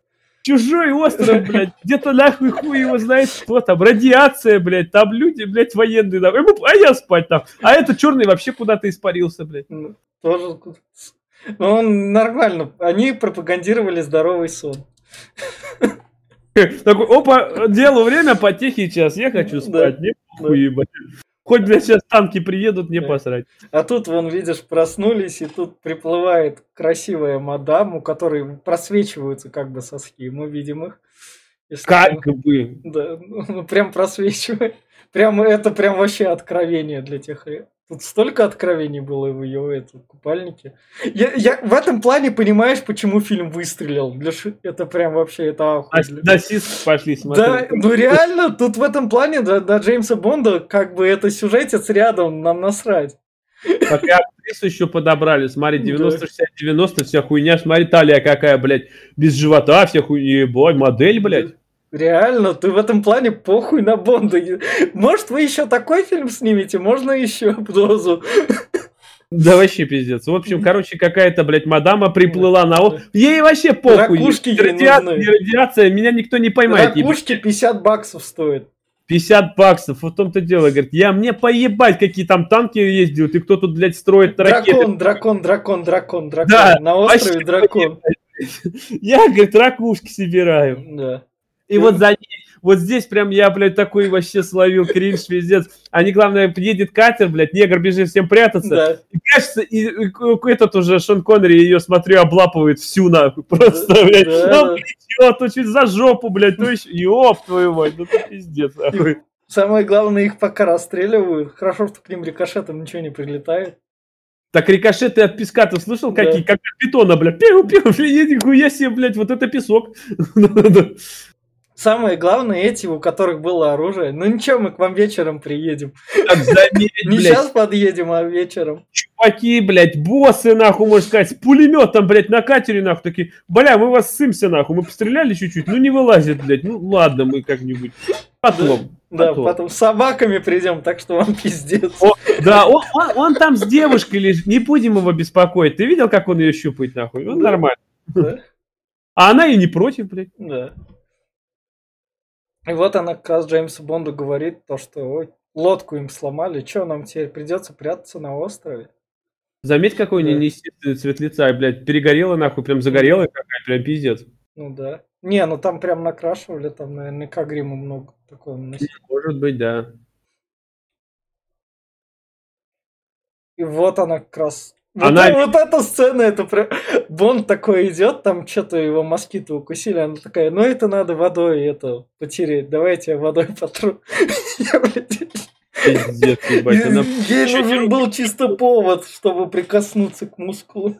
Чужой остров, блядь, где-то нахуй хуй его знает кто там, радиация, блядь, там люди, блядь, военные, там, а я спать там, а этот черный вообще куда-то испарился, блядь. Ну,
тоже, ну, он нормально, они пропагандировали здоровый сон.
Такой, опа, делу время, потихий час, я хочу спать, не хуй, ебать. Хоть, блядь, сейчас танки приедут, не посрать.
А тут, вон, видишь, проснулись, и тут приплывает красивая мадам, у которой просвечиваются как бы соски. Мы видим их.
Как бы.
Да, ну, прям просвечивает. Прям, это прям вообще откровение для тех Тут столько откровений было в ее этом купальнике. Я, я в этом плане понимаешь, почему фильм выстрелил. Для ш... Это прям вообще это.
А, пошли смотреть.
Да, ну реально, тут в этом плане до, до Джеймса Бонда как бы это сюжетец рядом, нам насрать.
Пока актрису еще подобрали, смотри, 90-60-90, вся хуйня, смотри, талия какая, блядь, без живота, вся хуйня, ебать, модель, блядь.
Реально, ты в этом плане похуй на Бонда. Может, вы еще такой фильм снимете, можно еще дозу.
Да вообще пиздец. В общем, короче, какая-то, блядь, мадама приплыла на. Ей вообще похуй.
Ракушки
Радиация, не радиация, меня никто не поймает.
Ракушки 50 баксов стоят.
50 баксов, вот в том-то дело. Говорит, я мне поебать, какие там танки ездят, и кто тут, блядь, строит ракеты.
Дракон, дракон, дракон, дракон, дракон.
Да,
На острове дракон.
Я, говорит, ракушки собираю.
Да.
И вот за ней, вот здесь прям я, блядь, такой вообще словил кринж, пиздец. Они, главное, едет катер, блядь, негр бежит всем прятаться.
Да.
И прячется, и, и этот уже Шон Коннери ее, смотрю, облапывает всю нахуй. Просто, блядь,
да,
ну,
да.
то чуть за жопу, блядь, то еще, ёб твою мать, ну ты пиздец, нахуй.
Самое главное, их пока расстреливают. Хорошо, что к ним рикошетом ничего не прилетает.
Так рикошеты от песка ты слышал
Да.
какие? Как от питона, блядь. Пиу, пиу, нихуя себе, блядь, вот это песок.
Самое главное, эти, у которых было оружие. Ну ничего, мы к вам вечером приедем.
Так заметь,
Не сейчас подъедем, а вечером.
чуваки, блядь, боссы, нахуй, можно сказать, с пулеметом, блядь, на катере, нахуй, такие, бля, мы вас сымся, нахуй, мы постреляли чуть-чуть, ну не вылазит, блядь, ну ладно, мы как-нибудь потом.
Да,
потом.
потом с собаками придем, так что вам пиздец.
О, да, он, он- он там с девушкой лежит, не будем его беспокоить. Ты видел, как он ее щупает, нахуй? Ну,
Да.
нормально.
Да,
А она и не против, блядь.
да. И вот она как раз Джеймсу Бонду говорит то, что ой, лодку им сломали, что нам теперь придется прятаться на острове?
Заметь, какой у нее
Да.
неестественный цвет лица, блядь, перегорела, нахуй, прям загорелая какая-то, прям пиздец.
Ну да. Не, ну там прям накрашивали, там наверняка грима много такого наносили.
Может быть, да.
И вот она как раз... Вот,
Она-
вот эта сцена, это прям... Бонд такой идет, там что-то его москиты укусили, она такая, ну это надо водой это потереть, давайте я водой потру.
Пиздец, ебать. Она...
Ей нужен был чисто повод, чтобы прикоснуться к мускулу.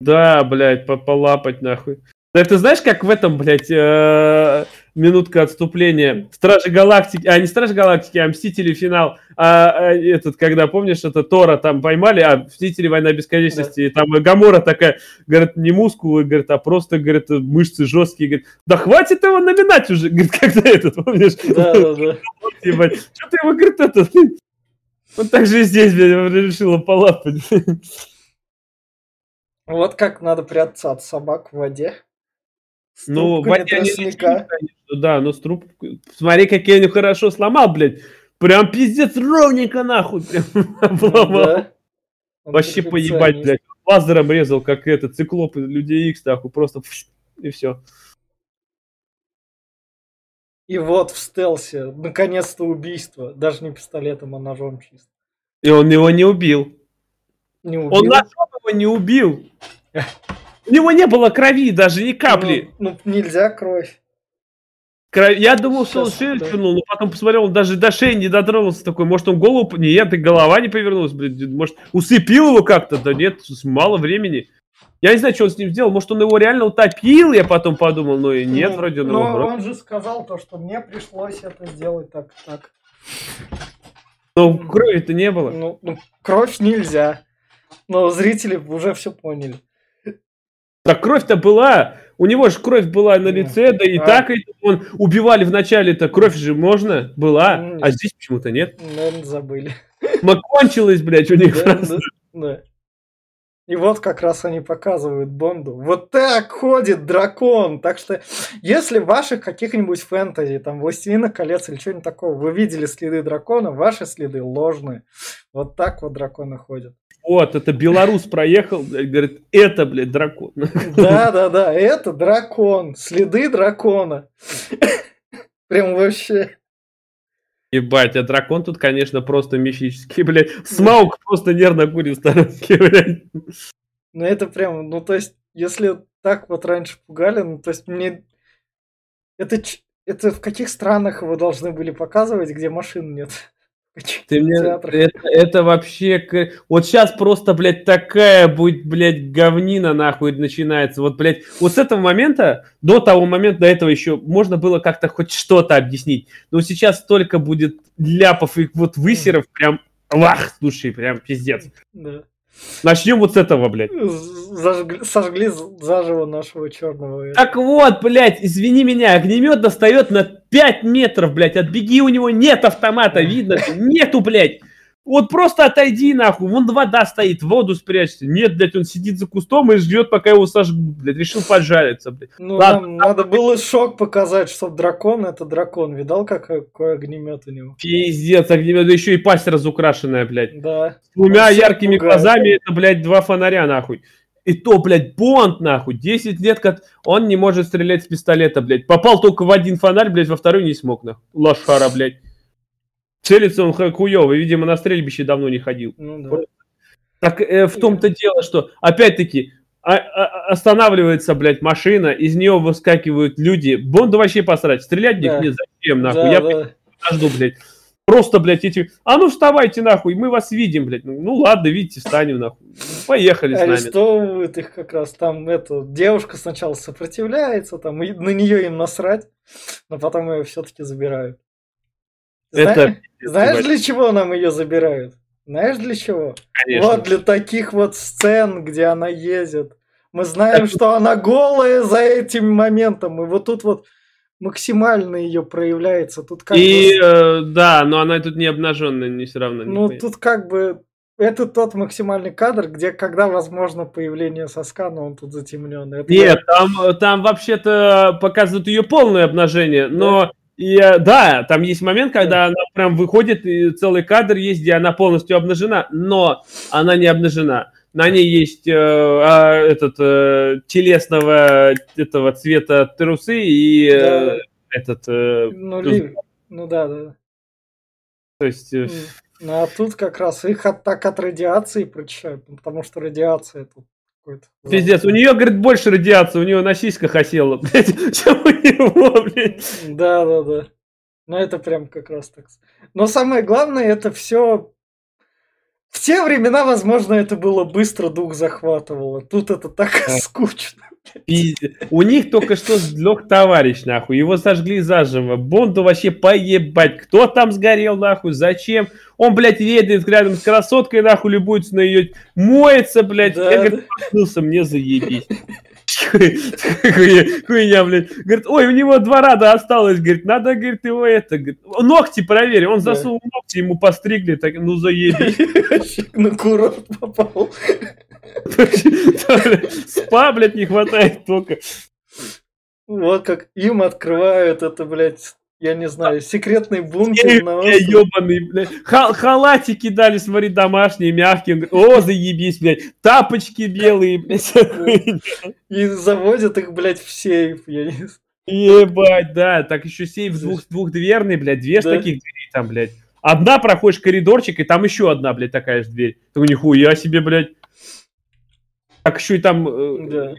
Да, блядь, по- полапать, нахуй. Да ты знаешь, как в этом, блядь, э, минутка отступления. Стражи Галактики, а не Стражи Галактики, а Мстители финал. А, а, этот, когда, помнишь, это Тора там поймали, а Мстители Война Бесконечности, и там Гамора такая, говорит, не мускулы, говорит, а просто, говорит, мышцы жесткие, говорит, да хватит его наминать уже, говорит, когда этот, помнишь?
Да, да, да.
Ебать, что ты его, говорит, это... Вот так же и здесь, блядь, решила полапать.
Вот как надо прятаться от собак в воде. С
Ну,
тростника.
начнет, конечно, да, но с трубкой... Смотри, какие него хорошо сломал, блядь. Прям пиздец ровненько нахуй. Прям обломал. Вообще поебать, блядь. Лазером резал, как этот циклоп из Людей Икс, нахуй. Просто и все.
И вот в стелсе, наконец-то убийство. Даже не пистолетом, а ножом чисто.
И он его не убил.
Не убил.
Он ножом его не убил. У него не было крови даже, ни капли.
Ну, ну, нельзя кровь.
Я думал, что он шею тянул, но потом посмотрел, он даже до шеи не дотронулся такой. Может, он голову... Нет, и голова не повернулась, блядь. Может, усыпил его как-то? Да нет, мало времени. Я не знаю, что он с ним сделал. Может, он его реально утопил, я потом подумал. Но и нет,
Ну,
вроде
Но
наоборот.
он же сказал то, что мне пришлось это сделать так, так.
Но крови-то не было.
Ну, ну, кровь нельзя. Но зрители уже все поняли.
Так кровь-то была. У него же кровь была на лице, да и
а.
так он убивали вначале-то. Кровь же можно, была, а здесь почему-то нет.
Наверное, забыли.
Мы кончилось, блядь, у них.
Да, да, да. И вот как раз они показывают Бонду. Вот так ходит дракон. Так что, если в ваших каких-нибудь фэнтези, там, Властелина колец или что-нибудь такого, вы видели следы дракона, ваши следы ложные. Вот так вот драконы ходят.
Вот, это белорус проехал, говорит, это, блядь, дракон.
Да, да, да, это дракон. Следы дракона. Прям вообще.
Ебать, а дракон тут, конечно, просто мифический, блядь. Смаук просто нервно курит в сторонке, блядь.
Ну, это прям, ну, то есть, если так вот раньше пугали, ну, то есть, мне... Это, это в каких странах вы должны были показывать, где машин нет?
Ты мне, это, это вообще, вот сейчас просто, блядь, такая будет, блядь, говнина нахуй начинается. Вот, блядь, вот с этого момента, до того момента, до этого еще можно было как-то хоть что-то объяснить. Но сейчас столько будет ляпов и вот высеров, прям, лах, слушай, прям пиздец.
Да.
Начнем вот с этого, блядь.
Зажгли- сожгли заживо нашего черного.
Так вот, блядь, извини меня, огнемет достает на 5 метров, блядь, отбеги, у него нет автомата, видно, нету, блядь. Вот просто отойди, нахуй. Вон вода стоит, воду спрячься. Нет, блядь, он сидит за кустом и ждет, пока его сожгут, блядь. Решил поджариться, блядь.
Ну, Ладно, нам надо было шок показать, что дракон это дракон. Видал, какой, какой огнемет у него?
Пиздец, огнемет. Да еще и пасть разукрашенная, блядь.
Да.
С двумя яркими пугает. глазами это, блядь, два фонаря, нахуй. И то, блядь, Бонд, нахуй, 10 лет, как он не может стрелять с пистолета, блядь. Попал только в один фонарь, блядь, во второй не смог, нахуй. Лошара, блядь. Целится он хуёво, видимо, на стрельбище давно не ходил. Ну, да. Так э, в том-то дело, что, опять-таки, а, а, останавливается, блядь, машина, из нее выскакивают люди. Бонду вообще посрать, стрелять в них да. не зачем, нахуй. Да, Я да. подожду, блядь. Просто, блядь, эти... А ну вставайте, нахуй, мы вас видим, блядь. Ну, ну ладно, видите, встанем, нахуй. Поехали с нами.
Арестовывают их как раз. Там, это, девушка сначала сопротивляется, там, и на нее им насрать, но потом ее все-таки забирают. Это... Знаешь, для чего нам ее забирают? Знаешь, для чего? Конечно. Вот для таких вот сцен, где она ездит. Мы знаем, что она голая за этим моментом. И вот тут вот максимально ее проявляется. Тут
как и бы... э, да, но она тут не обнаженная, не все равно.
Не ну, тут как бы это тот максимальный кадр, где когда возможно появление соска, но он тут затемнен. Это
Нет, там, там вообще-то показывают ее полное обнажение, но да. И да, там есть момент, когда она прям выходит, и целый кадр есть, где она полностью обнажена, но она не обнажена. На ней есть э, а, этот э, телесного этого цвета трусы и э, да. этот. Э,
ну, ли... ну да, да.
То есть. Э...
Ну а тут как раз их от, так от радиации прочищают, потому что радиация тут
какой-то. Пиздец, у нее, говорит, больше радиации, у нее на сиськах осела, блядь, чем у него,
блядь. Да, да, да. Ну, это прям как раз так. Но самое главное, это все... В те времена, возможно, это было быстро, дух захватывало. Тут это так скучно.
У них только что сдлег товарищ, нахуй. Его сожгли заживо. Бонду вообще поебать. Кто там сгорел, нахуй? Зачем? Он, блядь, едет рядом с красоткой, нахуй, любуется на ее... Моется, блядь. Да, Я, проснулся, мне заебись. Хуйня, блядь. Говорит, ой, у него два рада осталось. Говорит, надо, говорит, его это... Говорит, ногти проверь. Он засунул ногти, ему постригли. Так, ну, заебись.
На курорт попал.
Спа, блядь, не хватает только.
Вот как им открывают это, блядь, я не знаю, секретный бункер
на ебаный, блядь. халатики дали, смотри, домашние, мягкие. О, заебись, блядь. Тапочки белые, блядь.
И заводят их, блядь, в сейф. Я не
Ебать, да. Так еще сейф двух, двухдверный, блядь. Две да. таких двери там, блядь. Одна проходишь коридорчик, и там еще одна, блядь, такая же дверь. Такой, нихуя себе, блядь. Так еще и там... Э, да.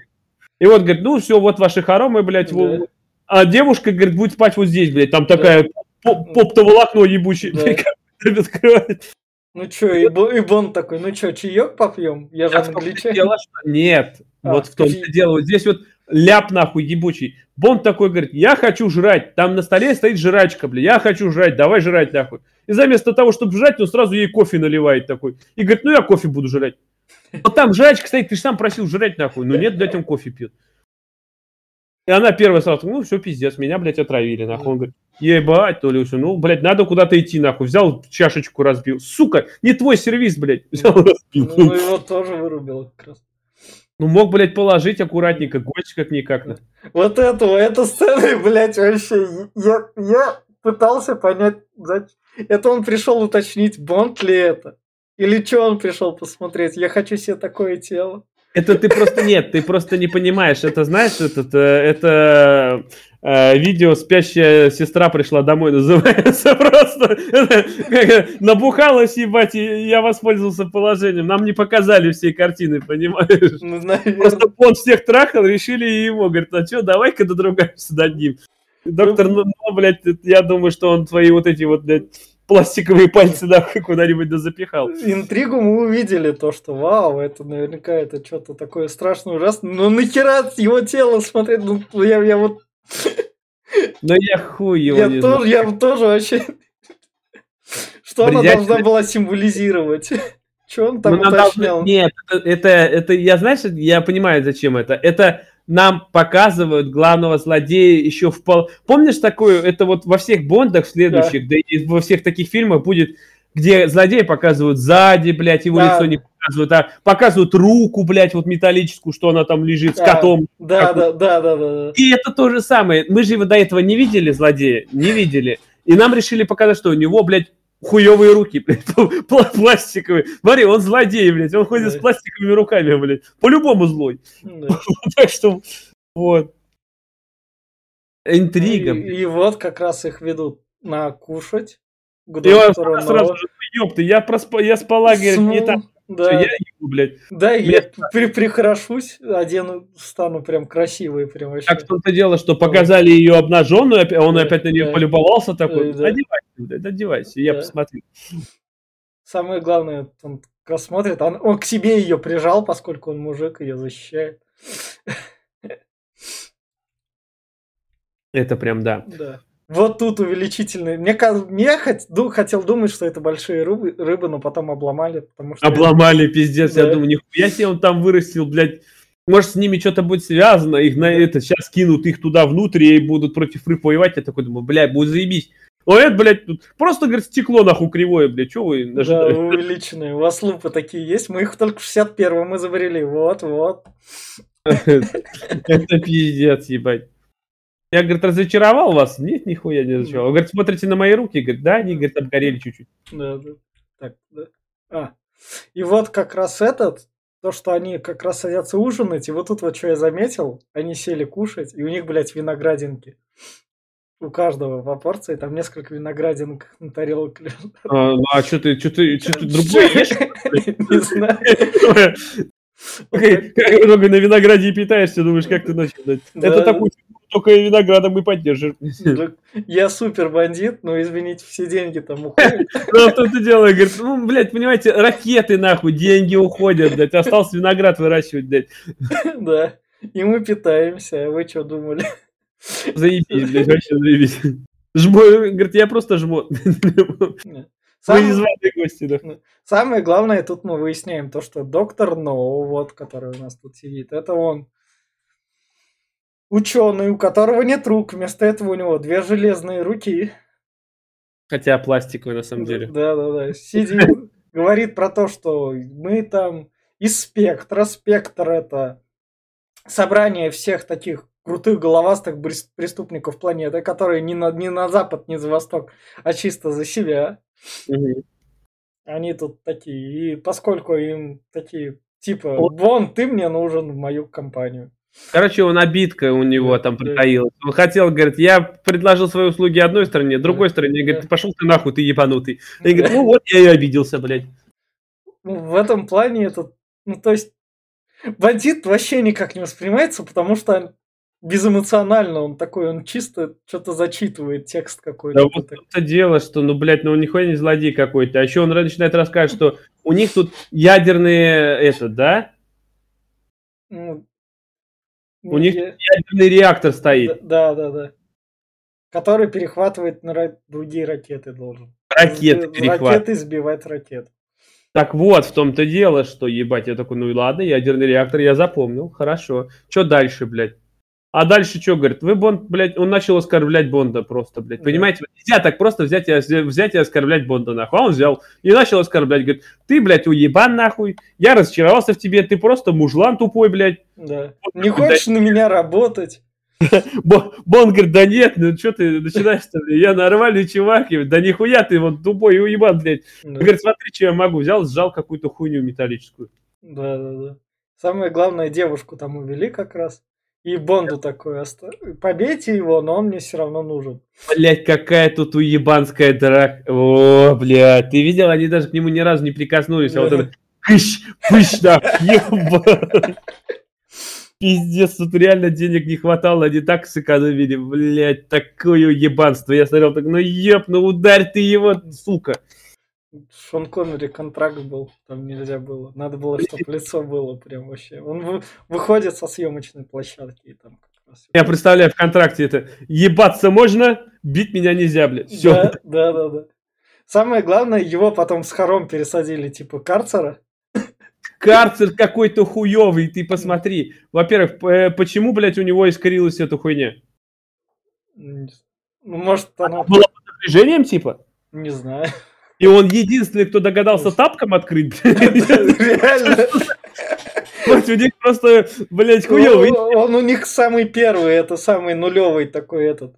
И вот, говорит, ну все, вот ваши хоромы, блядь, да а девушка, говорит, будет спать вот здесь, блядь, там такая поп-то волокно ебучее, да.
открывает. Ну чё, и, и Бон такой, ну чё, чаек попьем? Я же англичанин. Дело,
что... Нет, а, вот в том-то дело. Вот здесь вот ляп нахуй ебучий. Бон такой говорит, я хочу жрать. Там на столе стоит жрачка, бля, я хочу жрать, давай жрать нахуй. И вместо того, чтобы жрать, он сразу ей кофе наливает такой. И говорит, ну я кофе буду жрать. Вот там жрачка стоит, ты же сам просил жрать нахуй. Ну нет, блядь, он кофе пьет. И она первая сразу, ну, все, пиздец, меня, блядь, отравили, нахуй. Он говорит, ебать, то ли все, ну, блядь, надо куда-то идти, нахуй. Взял чашечку, разбил. Сука, не твой сервис, блядь. Взял, разбил.
Ну, его тоже вырубил как раз.
Ну, мог, блядь, положить аккуратненько, гость как-никак. -то.
Вот этого, эта сцена, блядь, вообще, я, я пытался понять, это он пришел уточнить, Бонд ли это? Или что он пришел посмотреть? Я хочу себе такое тело.
Это ты просто нет, ты просто не понимаешь. Это знаешь, этот, э, это э, видео «Спящая сестра пришла домой» называется просто. Набухалась, ебать, и я воспользовался положением. Нам не показали всей картины, понимаешь? Ну, просто он всех трахал, решили его. Говорит, а что, давай-ка додругаемся над ним. Доктор, ну, ну, блядь, я думаю, что он твои вот эти вот, блядь, пластиковые пальцы нахуй куда-нибудь да запихал.
Интригу мы увидели, то, что вау, это наверняка это что-то такое страшное, ужасное. Ну нахера его тело смотреть, ну я, я вот...
Ну я хуй его
я не тоже, знаю. Я тоже вообще... Что она должна была символизировать? Что он там ну, уточнял?
Нет, это, это, это, я, знаешь, я понимаю, зачем это. Это нам показывают главного злодея еще в пол... Помнишь такую, это вот во всех Бондах следующих, да, да и во всех таких фильмах будет, где злодеи показывают сзади, блядь, его да. лицо не показывают, а показывают руку, блядь, вот металлическую, что она там лежит да. с котом.
Да, да, да, да, да.
И это то же самое. Мы же его до этого не видели, злодея, не видели. И нам решили показать, что у него, блядь, хуевые руки, блядь, пластиковые. Смотри, он злодей, блядь, он ходит да. с пластиковыми руками, блядь. По-любому злой. Да. так что, вот. Интрига.
И, и вот как раз их ведут на кушать.
И он сразу же, ёпта, я, проспа, я спала, говорит, не так. Да. Я ебу, блядь.
Да, блядь. я при, прихорошусь, одену, стану прям красивый, прям вообще.
Так в том-то дело, что показали ее обнаженную, он да, опять на нее да. полюбовался такой, да. одевайся, блядь, одевайся, я да. посмотрю.
Самое главное, он смотрит, он, он к себе ее прижал, поскольку он мужик, ее защищает.
Это прям да.
Да. Вот тут увеличительный. Мне, я хот, ду, хотел думать, что это большие рыбы, рыбы, но потом обломали. Потому что
обломали, пиздец. Да. Я думаю, нихуя себе он там вырастил, блядь. Может, с ними что-то будет связано, их на это сейчас кинут их туда внутрь и будут против рыб воевать. Я такой думаю, блядь, будет заебись. О, это, блядь, тут просто, говорит, стекло нахуй кривое, блядь, что вы
даже... Да, увеличенные. У вас лупы такие есть, мы их только в 61-м изобрели, вот, вот.
Это пиздец, ебать. Я, говорит, разочаровал вас? Нет, нихуя не разочаровал. Он говорит, смотрите на мои руки. Говорит, да, они, говорит, обгорели чуть-чуть.
Да, да. Так, да. А. И вот как раз этот, то, что они как раз садятся ужинать, и вот тут вот что я заметил, они сели кушать, и у них, блядь, виноградинки. У каждого по порции, там несколько виноградинок на тарелке лежат.
А, ну, а что ты, что ты, что ты другое ешь?
Не знаю.
Как много на винограде питаешься, думаешь, как ты ночью Это такой только виноградом и поддерживаем.
Я супер бандит, но извините, все деньги там уходят.
Ну, что ты делаешь? Говорит, ну, блядь, понимаете, ракеты нахуй, деньги уходят, блядь, остался виноград выращивать, блядь.
Да, и мы питаемся, а вы что думали?
Заебись, блядь, вообще заебись. Жмо, говорит, я просто жмот.
Самое... Вы гости, да. Самое главное, тут мы выясняем то, что доктор Ноу, вот, который у нас тут сидит, это он Ученый, у которого нет рук, вместо этого у него две железные руки.
Хотя пластиковые на самом деле.
Да, да, да. Сидит, говорит про то, что мы там из спектра. Спектр это собрание всех таких крутых головастых преступников планеты, которые не на, не на запад, не за восток, а чисто за себя. Угу. Они тут такие. И поскольку им такие, типа, вон, ты мне нужен в мою компанию.
Короче, он обидка у него там притаилась. Он хотел, говорит, я предложил свои услуги одной стороне, другой стороне. Говорит, пошел ты нахуй, ты ебанутый. И говорит, ну вот я и обиделся, блядь.
Ну, в этом плане это, ну, то есть, бандит вообще никак не воспринимается, потому что безэмоционально он такой, он чисто что-то зачитывает текст какой-то.
Да вот это дело, что, ну, блядь, ну, он нихуя не злодей какой-то. А еще он начинает рассказывать, что у них тут ядерные, это, да?
Ну,
у них ядерный реактор стоит.
Да, да, да. Который перехватывает на другие ракеты должен.
Ракеты перехватывать.
Ракеты сбивать ракет.
Так вот, в том-то дело, что, ебать, я такой, ну и ладно, ядерный реактор я запомнил, хорошо. Что дальше, блядь? А дальше что, говорит, вы Бонд, блядь, он начал оскорблять Бонда просто, блядь, понимаете? Нельзя так просто взять и, взять и оскорблять Бонда, нахуй. А он взял и начал оскорблять, говорит, ты, блядь, уебан, нахуй, я разочаровался в тебе, ты просто мужлан тупой, блядь.
Да. Вот, Не хочешь блядь. на меня работать?
Бонд говорит, да нет, ну что ты начинаешь-то, я нормальный чувак, да нихуя ты вот тупой и уебан, блядь. Да. Говорит, смотри, что я могу, взял, сжал какую-то хуйню металлическую.
Да, да, да. Самое главное, девушку там увели как раз. И Бонду такой, побейте его, но он мне все равно нужен.
Блять, какая тут уебанская драка. О, блядь, ты видел, они даже к нему ни разу не прикоснулись, а вот это кыш, пыш, да, Пиздец, тут реально денег не хватало, они так сэкономили, блядь, такое ебанство. Я смотрел, так, ну еб, ну ударь ты его, сука.
Шон Коннери контракт был, там нельзя было. Надо было, чтобы лицо было прям вообще. Он выходит со съемочной площадки и там как
раз... Я представляю, в контракте это ебаться можно, бить меня нельзя, блядь. Все.
Да, да, да, да. Самое главное, его потом с хором пересадили, типа, карцера.
Карцер какой-то хуёвый, ты посмотри. Во-первых, почему, блядь, у него искорилась эта хуйня?
Ну, может, она...
Была под напряжением, типа?
Не знаю.
И он единственный, кто догадался тапком открыть. Реально. У них просто, блядь, хуёвый.
Он у них самый первый, это самый нулевый такой этот.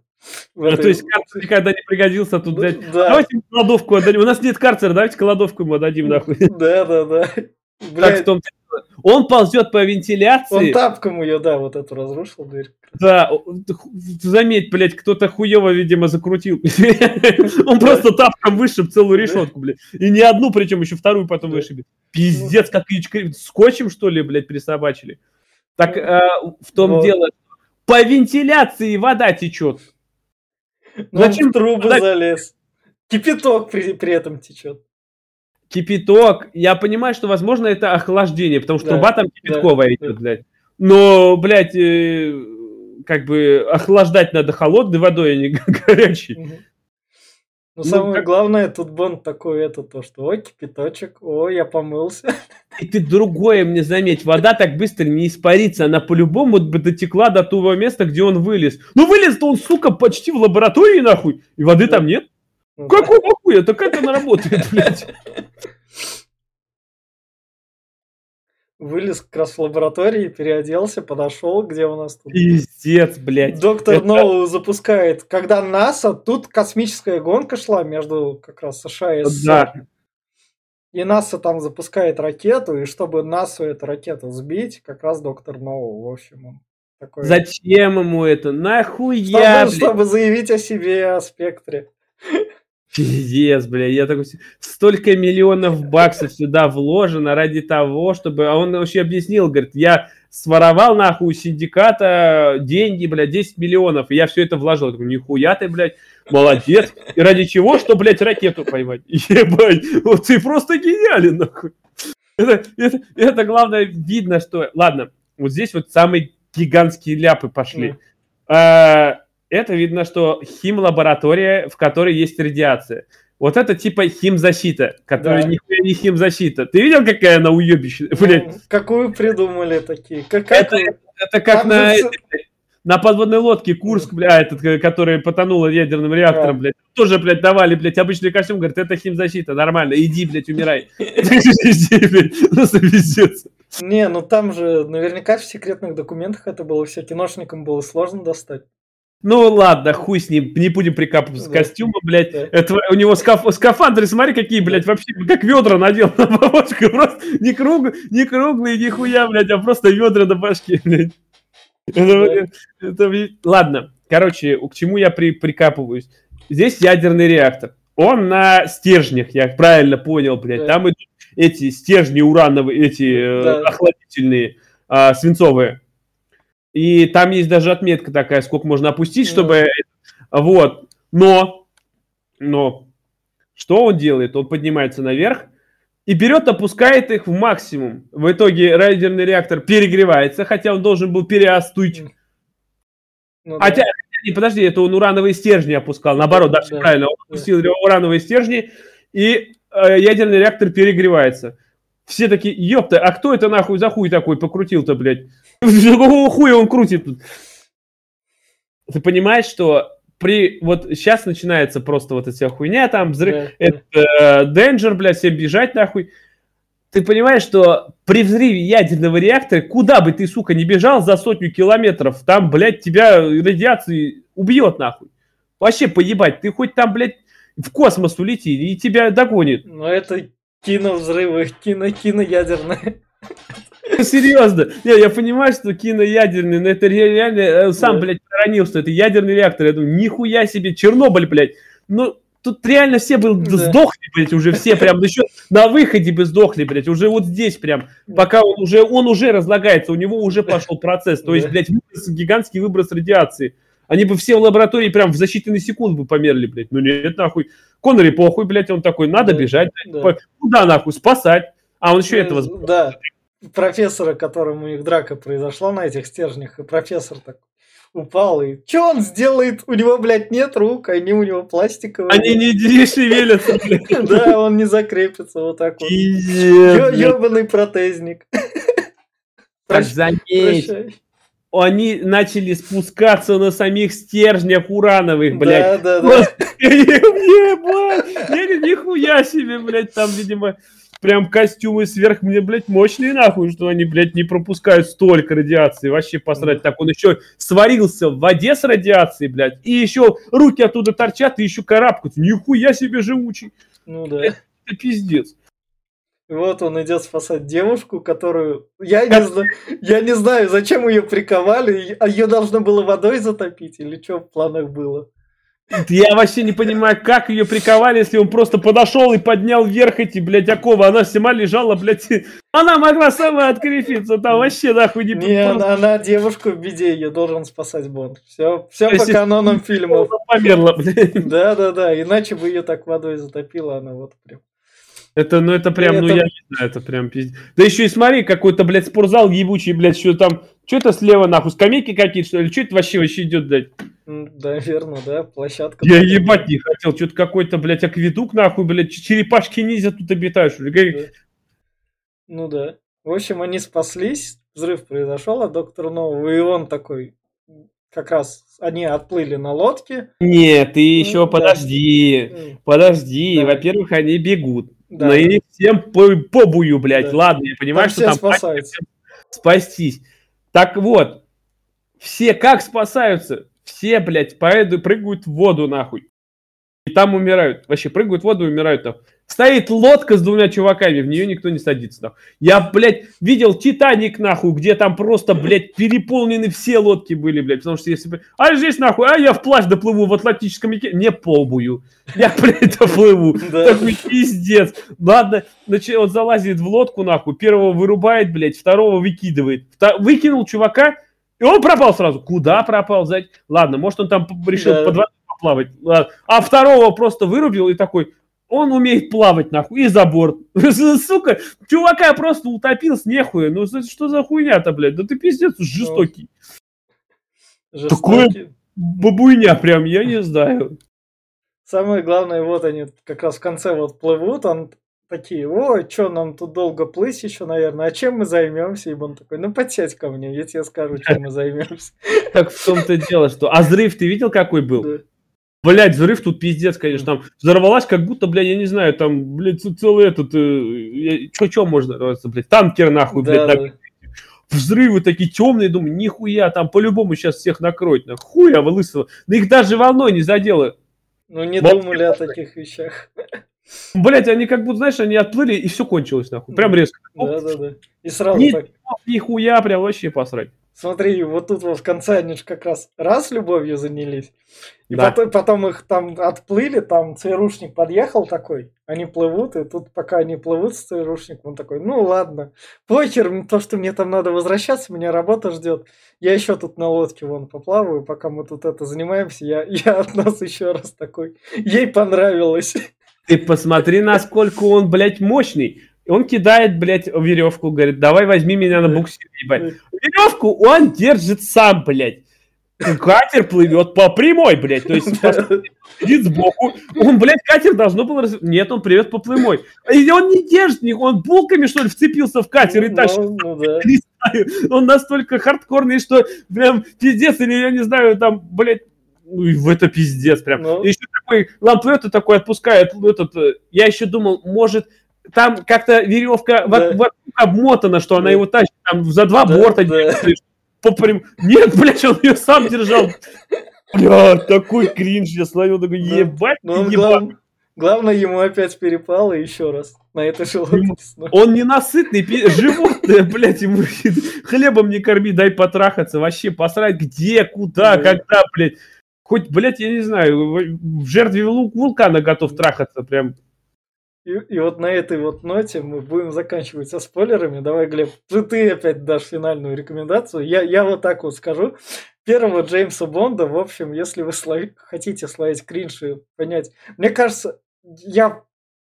А, то есть карцер никогда не пригодился тут, блядь. Да. Давайте кладовку отдадим. У нас нет карцера, давайте кладовку ему отдадим, нахуй.
Да, да, да.
Блядь. Так, он ползет по вентиляции.
Он тапком ее, да, вот эту разрушил дверь.
Да, заметь, блядь, кто-то хуево, видимо, закрутил. Он просто тапком вышиб целую решетку, блядь. И не одну, причем еще вторую потом вышибет. Пиздец, как скотчем, что ли, блядь, присобачили. Так э, в том дело, по вентиляции вода течет.
Зачем трубы залез? Кипяток при, при этом течет
кипяток. Я понимаю, что, возможно, это охлаждение, потому что да, труба там кипятковая да, идет, да. блядь. Но, блядь, э, как бы охлаждать надо холодной водой, а не горячей. Угу.
Ну, самое как... главное, тут Бонд такой, это то, что, ой, кипяточек, ой, я помылся.
И ты другое мне заметь, вода так быстро не испарится, она по-любому бы дотекла до того места, где он вылез. Ну, вылез-то он, сука, почти в лаборатории, нахуй, и воды да. там нет. Какого хуя? Так как она работает, блядь?
Вылез как раз в лаборатории, переоделся, подошел, где у нас тут...
Пиздец, блядь.
Доктор Это... Ноу запускает. Когда НАСА, тут космическая гонка шла между как раз США и СССР. Да. И НАСА там запускает ракету, и чтобы НАСА эту ракету сбить, как раз доктор Ноу, в общем, он
такой... Зачем ему это? Нахуя,
чтобы, чтобы заявить о себе, о спектре.
Пиздец, бля, я такой... Столько миллионов баксов сюда вложено ради того, чтобы... А он вообще объяснил, говорит, я своровал нахуй у синдиката деньги, бля, 10 миллионов, и я все это вложил. Я такой, нихуя ты, блядь, молодец. И ради чего? Что, блядь, ракету поймать? Ебать, вот ты просто гениален, нахуй. Это, это, это главное, видно, что... Ладно, вот здесь вот самые гигантские ляпы пошли. Mm. А, это видно, что хим-лаборатория, в которой есть радиация. Вот это типа химзащита, которая да. нихуя не химзащита. Ты видел, какая она уебищная? Ну,
какую придумали такие?
Как, это, это, это как на, же... на подводной лодке Курск, бля, этот, который потонул ядерным реактором, да. блядь. Тоже, блядь, давали, блядь, обычный костюм, говорит, это химзащита, нормально, иди, блядь, умирай.
Просто пиздец. Не, ну там же наверняка в секретных документах это было все киношникам было сложно достать.
Ну ладно, хуй с ним, не будем прикапываться да. костюма, блядь. Да. Это, у него скаф, скафандры, смотри, какие, блядь, вообще как ведра надел на бабочку. Просто не, круг, не круглые, ни хуя, блядь, а просто ведра на башке, блядь. Это, это, ладно, короче, к чему я при, прикапываюсь? Здесь ядерный реактор. Он на стержнях, я правильно понял, блядь. Да. Там идут эти стержни урановые, эти э, да. охладительные, а, свинцовые. И там есть даже отметка такая, сколько можно опустить, чтобы... Вот. Но, но, что он делает? Он поднимается наверх и берет, опускает их в максимум. В итоге райдерный реактор перегревается, хотя он должен был переостуть. Ну, хотя, да. не, подожди, это он урановые стержни опускал. Наоборот, да, все да, правильно. Он опустил да. урановые стержни, и э, ядерный реактор перегревается. Все такие, ёпта, а кто это нахуй за хуй такой покрутил-то, блядь? Какого хуя он крутит тут? Ты понимаешь, что при вот сейчас начинается просто вот эта вся хуйня, там взрыв, да, это да. Danger, блядь, всем бежать нахуй. Ты понимаешь, что при взрыве ядерного реактора, куда бы ты, сука, не бежал за сотню километров, там, блядь, тебя радиация убьет нахуй. Вообще поебать, ты хоть там, блядь, в космос улети, и тебя догонит.
Но это киновзрывы, кино-кино ядерные.
Серьезно. Не, я понимаю, что киноядерный, но это реально... Э, сам, блядь, проронил, что это ядерный реактор. Я думаю, нихуя себе, Чернобыль, блядь. Ну, тут реально все бы да. сдохли, блядь, уже все прям, еще на выходе бы сдохли, блядь, уже вот здесь прям, пока он уже, он уже разлагается, у него уже пошел процесс, то есть, блядь, выброс, гигантский выброс радиации. Они бы все в лаборатории прям в за считанные секунды бы померли, блядь. Ну нет, нахуй. Коннери похуй, блядь, он такой, надо бежать, блядь. Да. Куда нахуй, спасать? А он еще ну, этого...
Да, профессора, которому у них драка произошла на этих стержнях, и профессор так упал, и что он сделает? У него, блядь, нет рук, они у него пластиковые.
Они не, не шевелятся,
блядь. Да, он не закрепится вот так вот. Ёбаный протезник.
Заметь, они начали спускаться на самих стержнях урановых, блядь.
Да, да, да.
Я нихуя себе, блядь, там, видимо, прям костюмы сверх мне, блядь, мощные нахуй, что они, блядь, не пропускают столько радиации. Вообще посрать. Так он еще сварился в воде с радиацией, блядь, и еще руки оттуда торчат и еще карабкаются. Нихуя себе живучий.
Ну да.
Это пиздец.
Вот он идет спасать девушку, которую я не знаю, я не знаю, зачем ее приковали, а ее должно было водой затопить или что в планах было.
Я вообще не понимаю, как ее приковали, если он просто подошел и поднял вверх эти, блядь, оковы. Она сама лежала, блядь. Она могла сама открепиться, там вообще нахуй не...
Не, она, она девушку в беде, ее должен спасать Бонд. Все, все по канонам фильмов.
Померла, блядь.
Да, да, да, иначе бы ее так водой затопило, она вот прям.
Это, ну, это прям, это... ну, я не знаю, это прям пиздец. Да еще и смотри, какой-то, блядь, спортзал ебучий, блядь, что там, что это слева, нахуй, скамейки какие-то, что ли? Что это вообще вообще идет, блядь?
Да, верно, да, площадка.
Я ебать не хотел, что-то какой-то, блядь, акведук, нахуй, блядь, черепашки ниндзя тут ли? Да.
Ну да. В общем, они спаслись, взрыв произошел, а доктор Ноу, и он такой, как раз они отплыли на лодке.
Нет, ты еще ну, подожди, да. подожди. Да. Во-первых, они бегут. Да. Но и всем по, побую, блядь. Да. Ладно, я понимаю, там что там
спасаются.
спастись. Так вот, все как спасаются? Все, блядь, поэду, прыгают в воду, нахуй. И там умирают. Вообще прыгают в воду и умирают там. Стоит лодка с двумя чуваками, в нее никто не садится. Нахуй. Я, блядь, видел Титаник, нахуй, где там просто, блядь, переполнены все лодки были, блядь. Потому что если бы... А здесь, нахуй, а я вплавь доплыву в Атлантическом реке. Не побую. Я, блядь, доплыву. Такой пиздец. Ладно, значит, он залазит в лодку, нахуй, первого вырубает, блядь, второго выкидывает. Выкинул чувака, и он пропал сразу. Куда пропал? Ладно, может, он там решил под водой поплавать. А второго просто вырубил и такой, он умеет плавать, нахуй, и за борт. Сука, чувака просто утопил с нехуя. Ну, что за хуйня-то, блядь? Да ты пиздец жестокий. жестокий. Такое бабуйня прям, я не знаю.
Самое главное, вот они как раз в конце вот плывут, он такие, ой, что нам тут долго плыть еще, наверное, а чем мы займемся? И он такой, ну подсядь ко мне, я тебе скажу, чем мы займемся.
Так в том-то дело, что... А взрыв ты видел, какой был? Блять, взрыв тут пиздец, конечно, там взорвалась, как будто, блядь, я не знаю, там, блядь, целый этот, э, чё-чё можно, блядь, танкер нахуй, блядь, да, да. взрывы такие темные, думаю, нихуя, там по-любому сейчас всех накроет, нахуй, хуя вы лысого, да их даже волной не задело.
Ну, не вот. думали о таких вещах.
Блять, они как будто, знаешь, они отплыли, и все кончилось, нахуй, прям резко.
Да, да, да. И сразу
Ни, так. Нихуя, прям вообще посрать.
Смотри, вот тут вот в конце они же как раз раз любовью занялись. И да. потом, потом их там отплыли, там ЦРУшник подъехал такой, они плывут, и тут пока они плывут с ЦРУшником, он такой, ну ладно, похер, то, что мне там надо возвращаться, меня работа ждет. Я еще тут на лодке вон поплаваю, пока мы тут это занимаемся, я, я от нас еще раз такой, ей понравилось.
Ты посмотри, насколько он, блядь, мощный. Он кидает, блядь, веревку, говорит, давай возьми меня на буксир, ебать. Веревку он держит сам, блядь. Катер плывет по прямой, блядь. То есть сидит сбоку. Он, блядь, катер должно было... Раз... Нет, он плывет по прямой. И он не держит, он булками, что ли, вцепился в катер и ну, тащит. Ну, да. Он настолько хардкорный, что прям пиздец, или я не знаю, там, блядь, в это пиздец прям. Ну. Еще такой ламплет такой отпускает этот. Э, я еще думал, может, там как-то веревка да. вокруг обмотана, что она его тащит там за два да, борта. Да. Попрям... Нет, блядь, он ее сам держал. Бля, такой кринж, я словил, такой, ебать,
Но ебать. Глав... Главное, ему опять перепало еще раз на это же
Он ненасытный, животное, блядь, ему хлебом не корми, дай потрахаться, вообще посрать где, куда, да. когда, блядь. Хоть, блядь, я не знаю, в жертве вулкана готов трахаться, прям
и, и вот на этой вот ноте мы будем заканчивать со спойлерами. Давай, Глеб, ты, ты опять дашь финальную рекомендацию. Я, я вот так вот скажу. Первого Джеймса Бонда, в общем, если вы слови, хотите словить кринж и понять... Мне кажется, я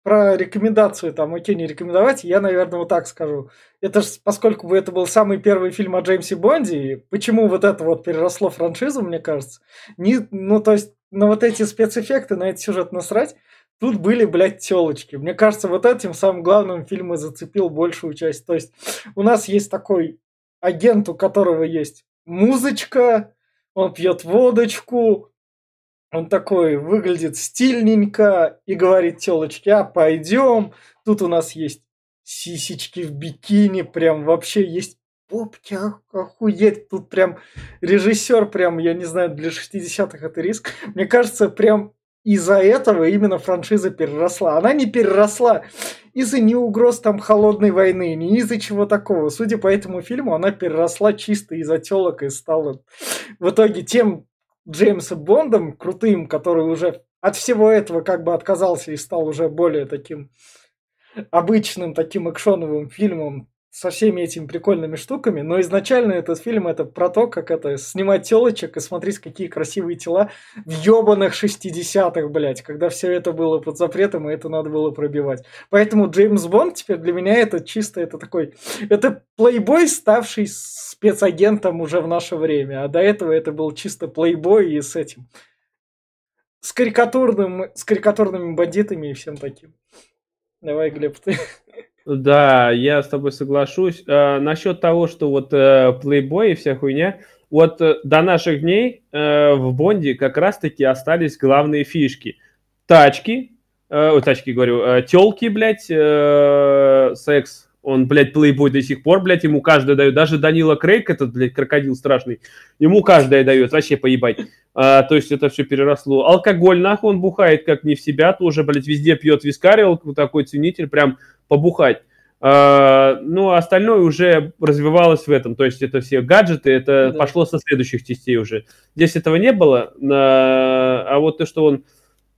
про рекомендацию, там, окей, не рекомендовать, я, наверное, вот так скажу. Это ж, поскольку бы это был самый первый фильм о Джеймсе Бонде, почему вот это вот переросло франшизу, мне кажется, не, ну, то есть, на вот эти спецэффекты, на этот сюжет насрать, Тут были, блядь, телочки. Мне кажется, вот этим самым главным фильм и зацепил большую часть. То есть у нас есть такой агент, у которого есть музычка, он пьет водочку, он такой выглядит стильненько и говорит телочке, а пойдем, тут у нас есть сисечки в бикини, прям вообще есть попки, охуеть, тут прям режиссер, прям, я не знаю, для 60-х это риск. Мне кажется, прям из-за этого именно франшиза переросла. Она не переросла из-за ни угроз там холодной войны, ни из-за чего такого. Судя по этому фильму, она переросла чисто из-за телок и стала в итоге тем Джеймсом Бондом крутым, который уже от всего этого как бы отказался и стал уже более таким обычным таким экшоновым фильмом со всеми этими прикольными штуками, но изначально этот фильм это про то, как это снимать телочек и смотреть, какие красивые тела в ебаных 60-х, блядь, когда все это было под запретом, и это надо было пробивать. Поэтому Джеймс Бонд теперь для меня это чисто это такой, это плейбой, ставший спецагентом уже в наше время, а до этого это был чисто плейбой и с этим, с карикатурным, с карикатурными бандитами и всем таким. Давай, Глеб, ты.
Да, я с тобой соглашусь. А, насчет того, что вот э, и вся хуйня, вот э, до наших дней э, в Бонде как раз-таки остались главные фишки. Тачки, э, тачки говорю, э, телки, блядь, э, секс, он, блядь, плейбой до сих пор, блядь, ему каждый дает. Даже Данила Крейг, этот, блядь, крокодил страшный, ему каждая дает, вообще поебать. А, то есть это все переросло. Алкоголь, нахуй, он бухает как не в себя, тоже, блядь, везде пьет вискарил, такой ценитель, прям побухать. Uh, ну, а остальное уже развивалось в этом. То есть это все гаджеты, это да. пошло со следующих частей уже. Здесь этого не было, а вот то, что он...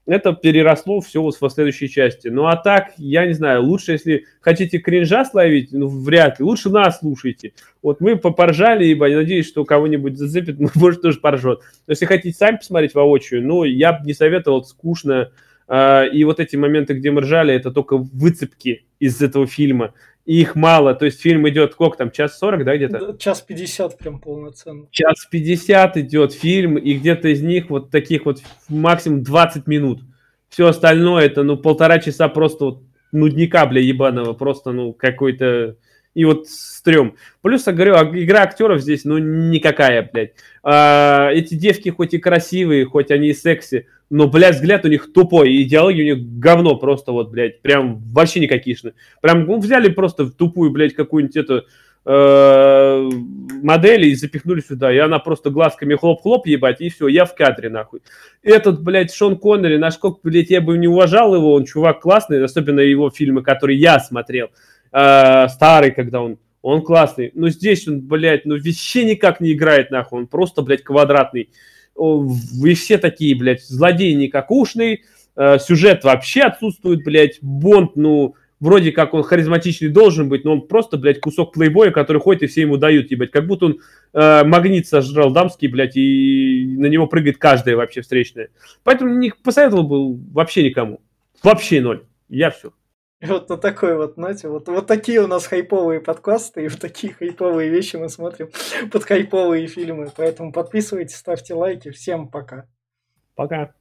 Это переросло все вот в следующей части. Ну, а так, я не знаю, лучше, если хотите кринжа словить, ну, вряд ли, лучше нас слушайте. Вот мы попоржали, ибо я надеюсь, что кого-нибудь зацепит, может, тоже поржет. Но если хотите сами посмотреть воочию, ну, я бы не советовал, скучно, а, и вот эти моменты, где мы ржали, это только выцепки из этого фильма. И их мало. То есть фильм идет сколько там, час сорок, да, где-то?
Час пятьдесят прям полноценно.
Час пятьдесят идет фильм, и где-то из них вот таких вот максимум 20 минут. Все остальное это, ну, полтора часа просто вот нудника, бля, ебаного. Просто, ну, какой-то и вот стрём. Плюс, я говорю, игра актеров здесь, ну, никакая, блядь. А, эти девки хоть и красивые, хоть они и секси, но, блядь, взгляд у них тупой, и у них говно просто вот, блядь, прям вообще никакишно. Прям ну, взяли просто в тупую, блядь, какую-нибудь эту э, модель и запихнули сюда, и она просто глазками хлоп-хлоп ебать, и все, я в кадре, нахуй. Этот, блядь, Шон Коннери, насколько, блядь, я бы не уважал его, он чувак классный, особенно его фильмы, которые я смотрел э, старый, когда он, он классный. Но здесь он, блядь, ну вообще никак не играет, нахуй. Он просто, блядь, квадратный. Вы все такие, блядь, злодей никакушный. Э, сюжет вообще отсутствует, блядь. Бонд, ну, вроде как он харизматичный должен быть, но он просто, блядь, кусок плейбоя, который ходит и все ему дают, ебать. Как будто он э, магнит сожрал дамский, блядь, и на него прыгает каждая вообще встречная. Поэтому не посоветовал бы вообще никому. Вообще ноль. Я все.
Вот на такой вот ноте, вот, вот такие у нас хайповые подкасты, и в такие хайповые вещи мы смотрим под хайповые фильмы. Поэтому подписывайтесь, ставьте лайки. Всем пока.
Пока.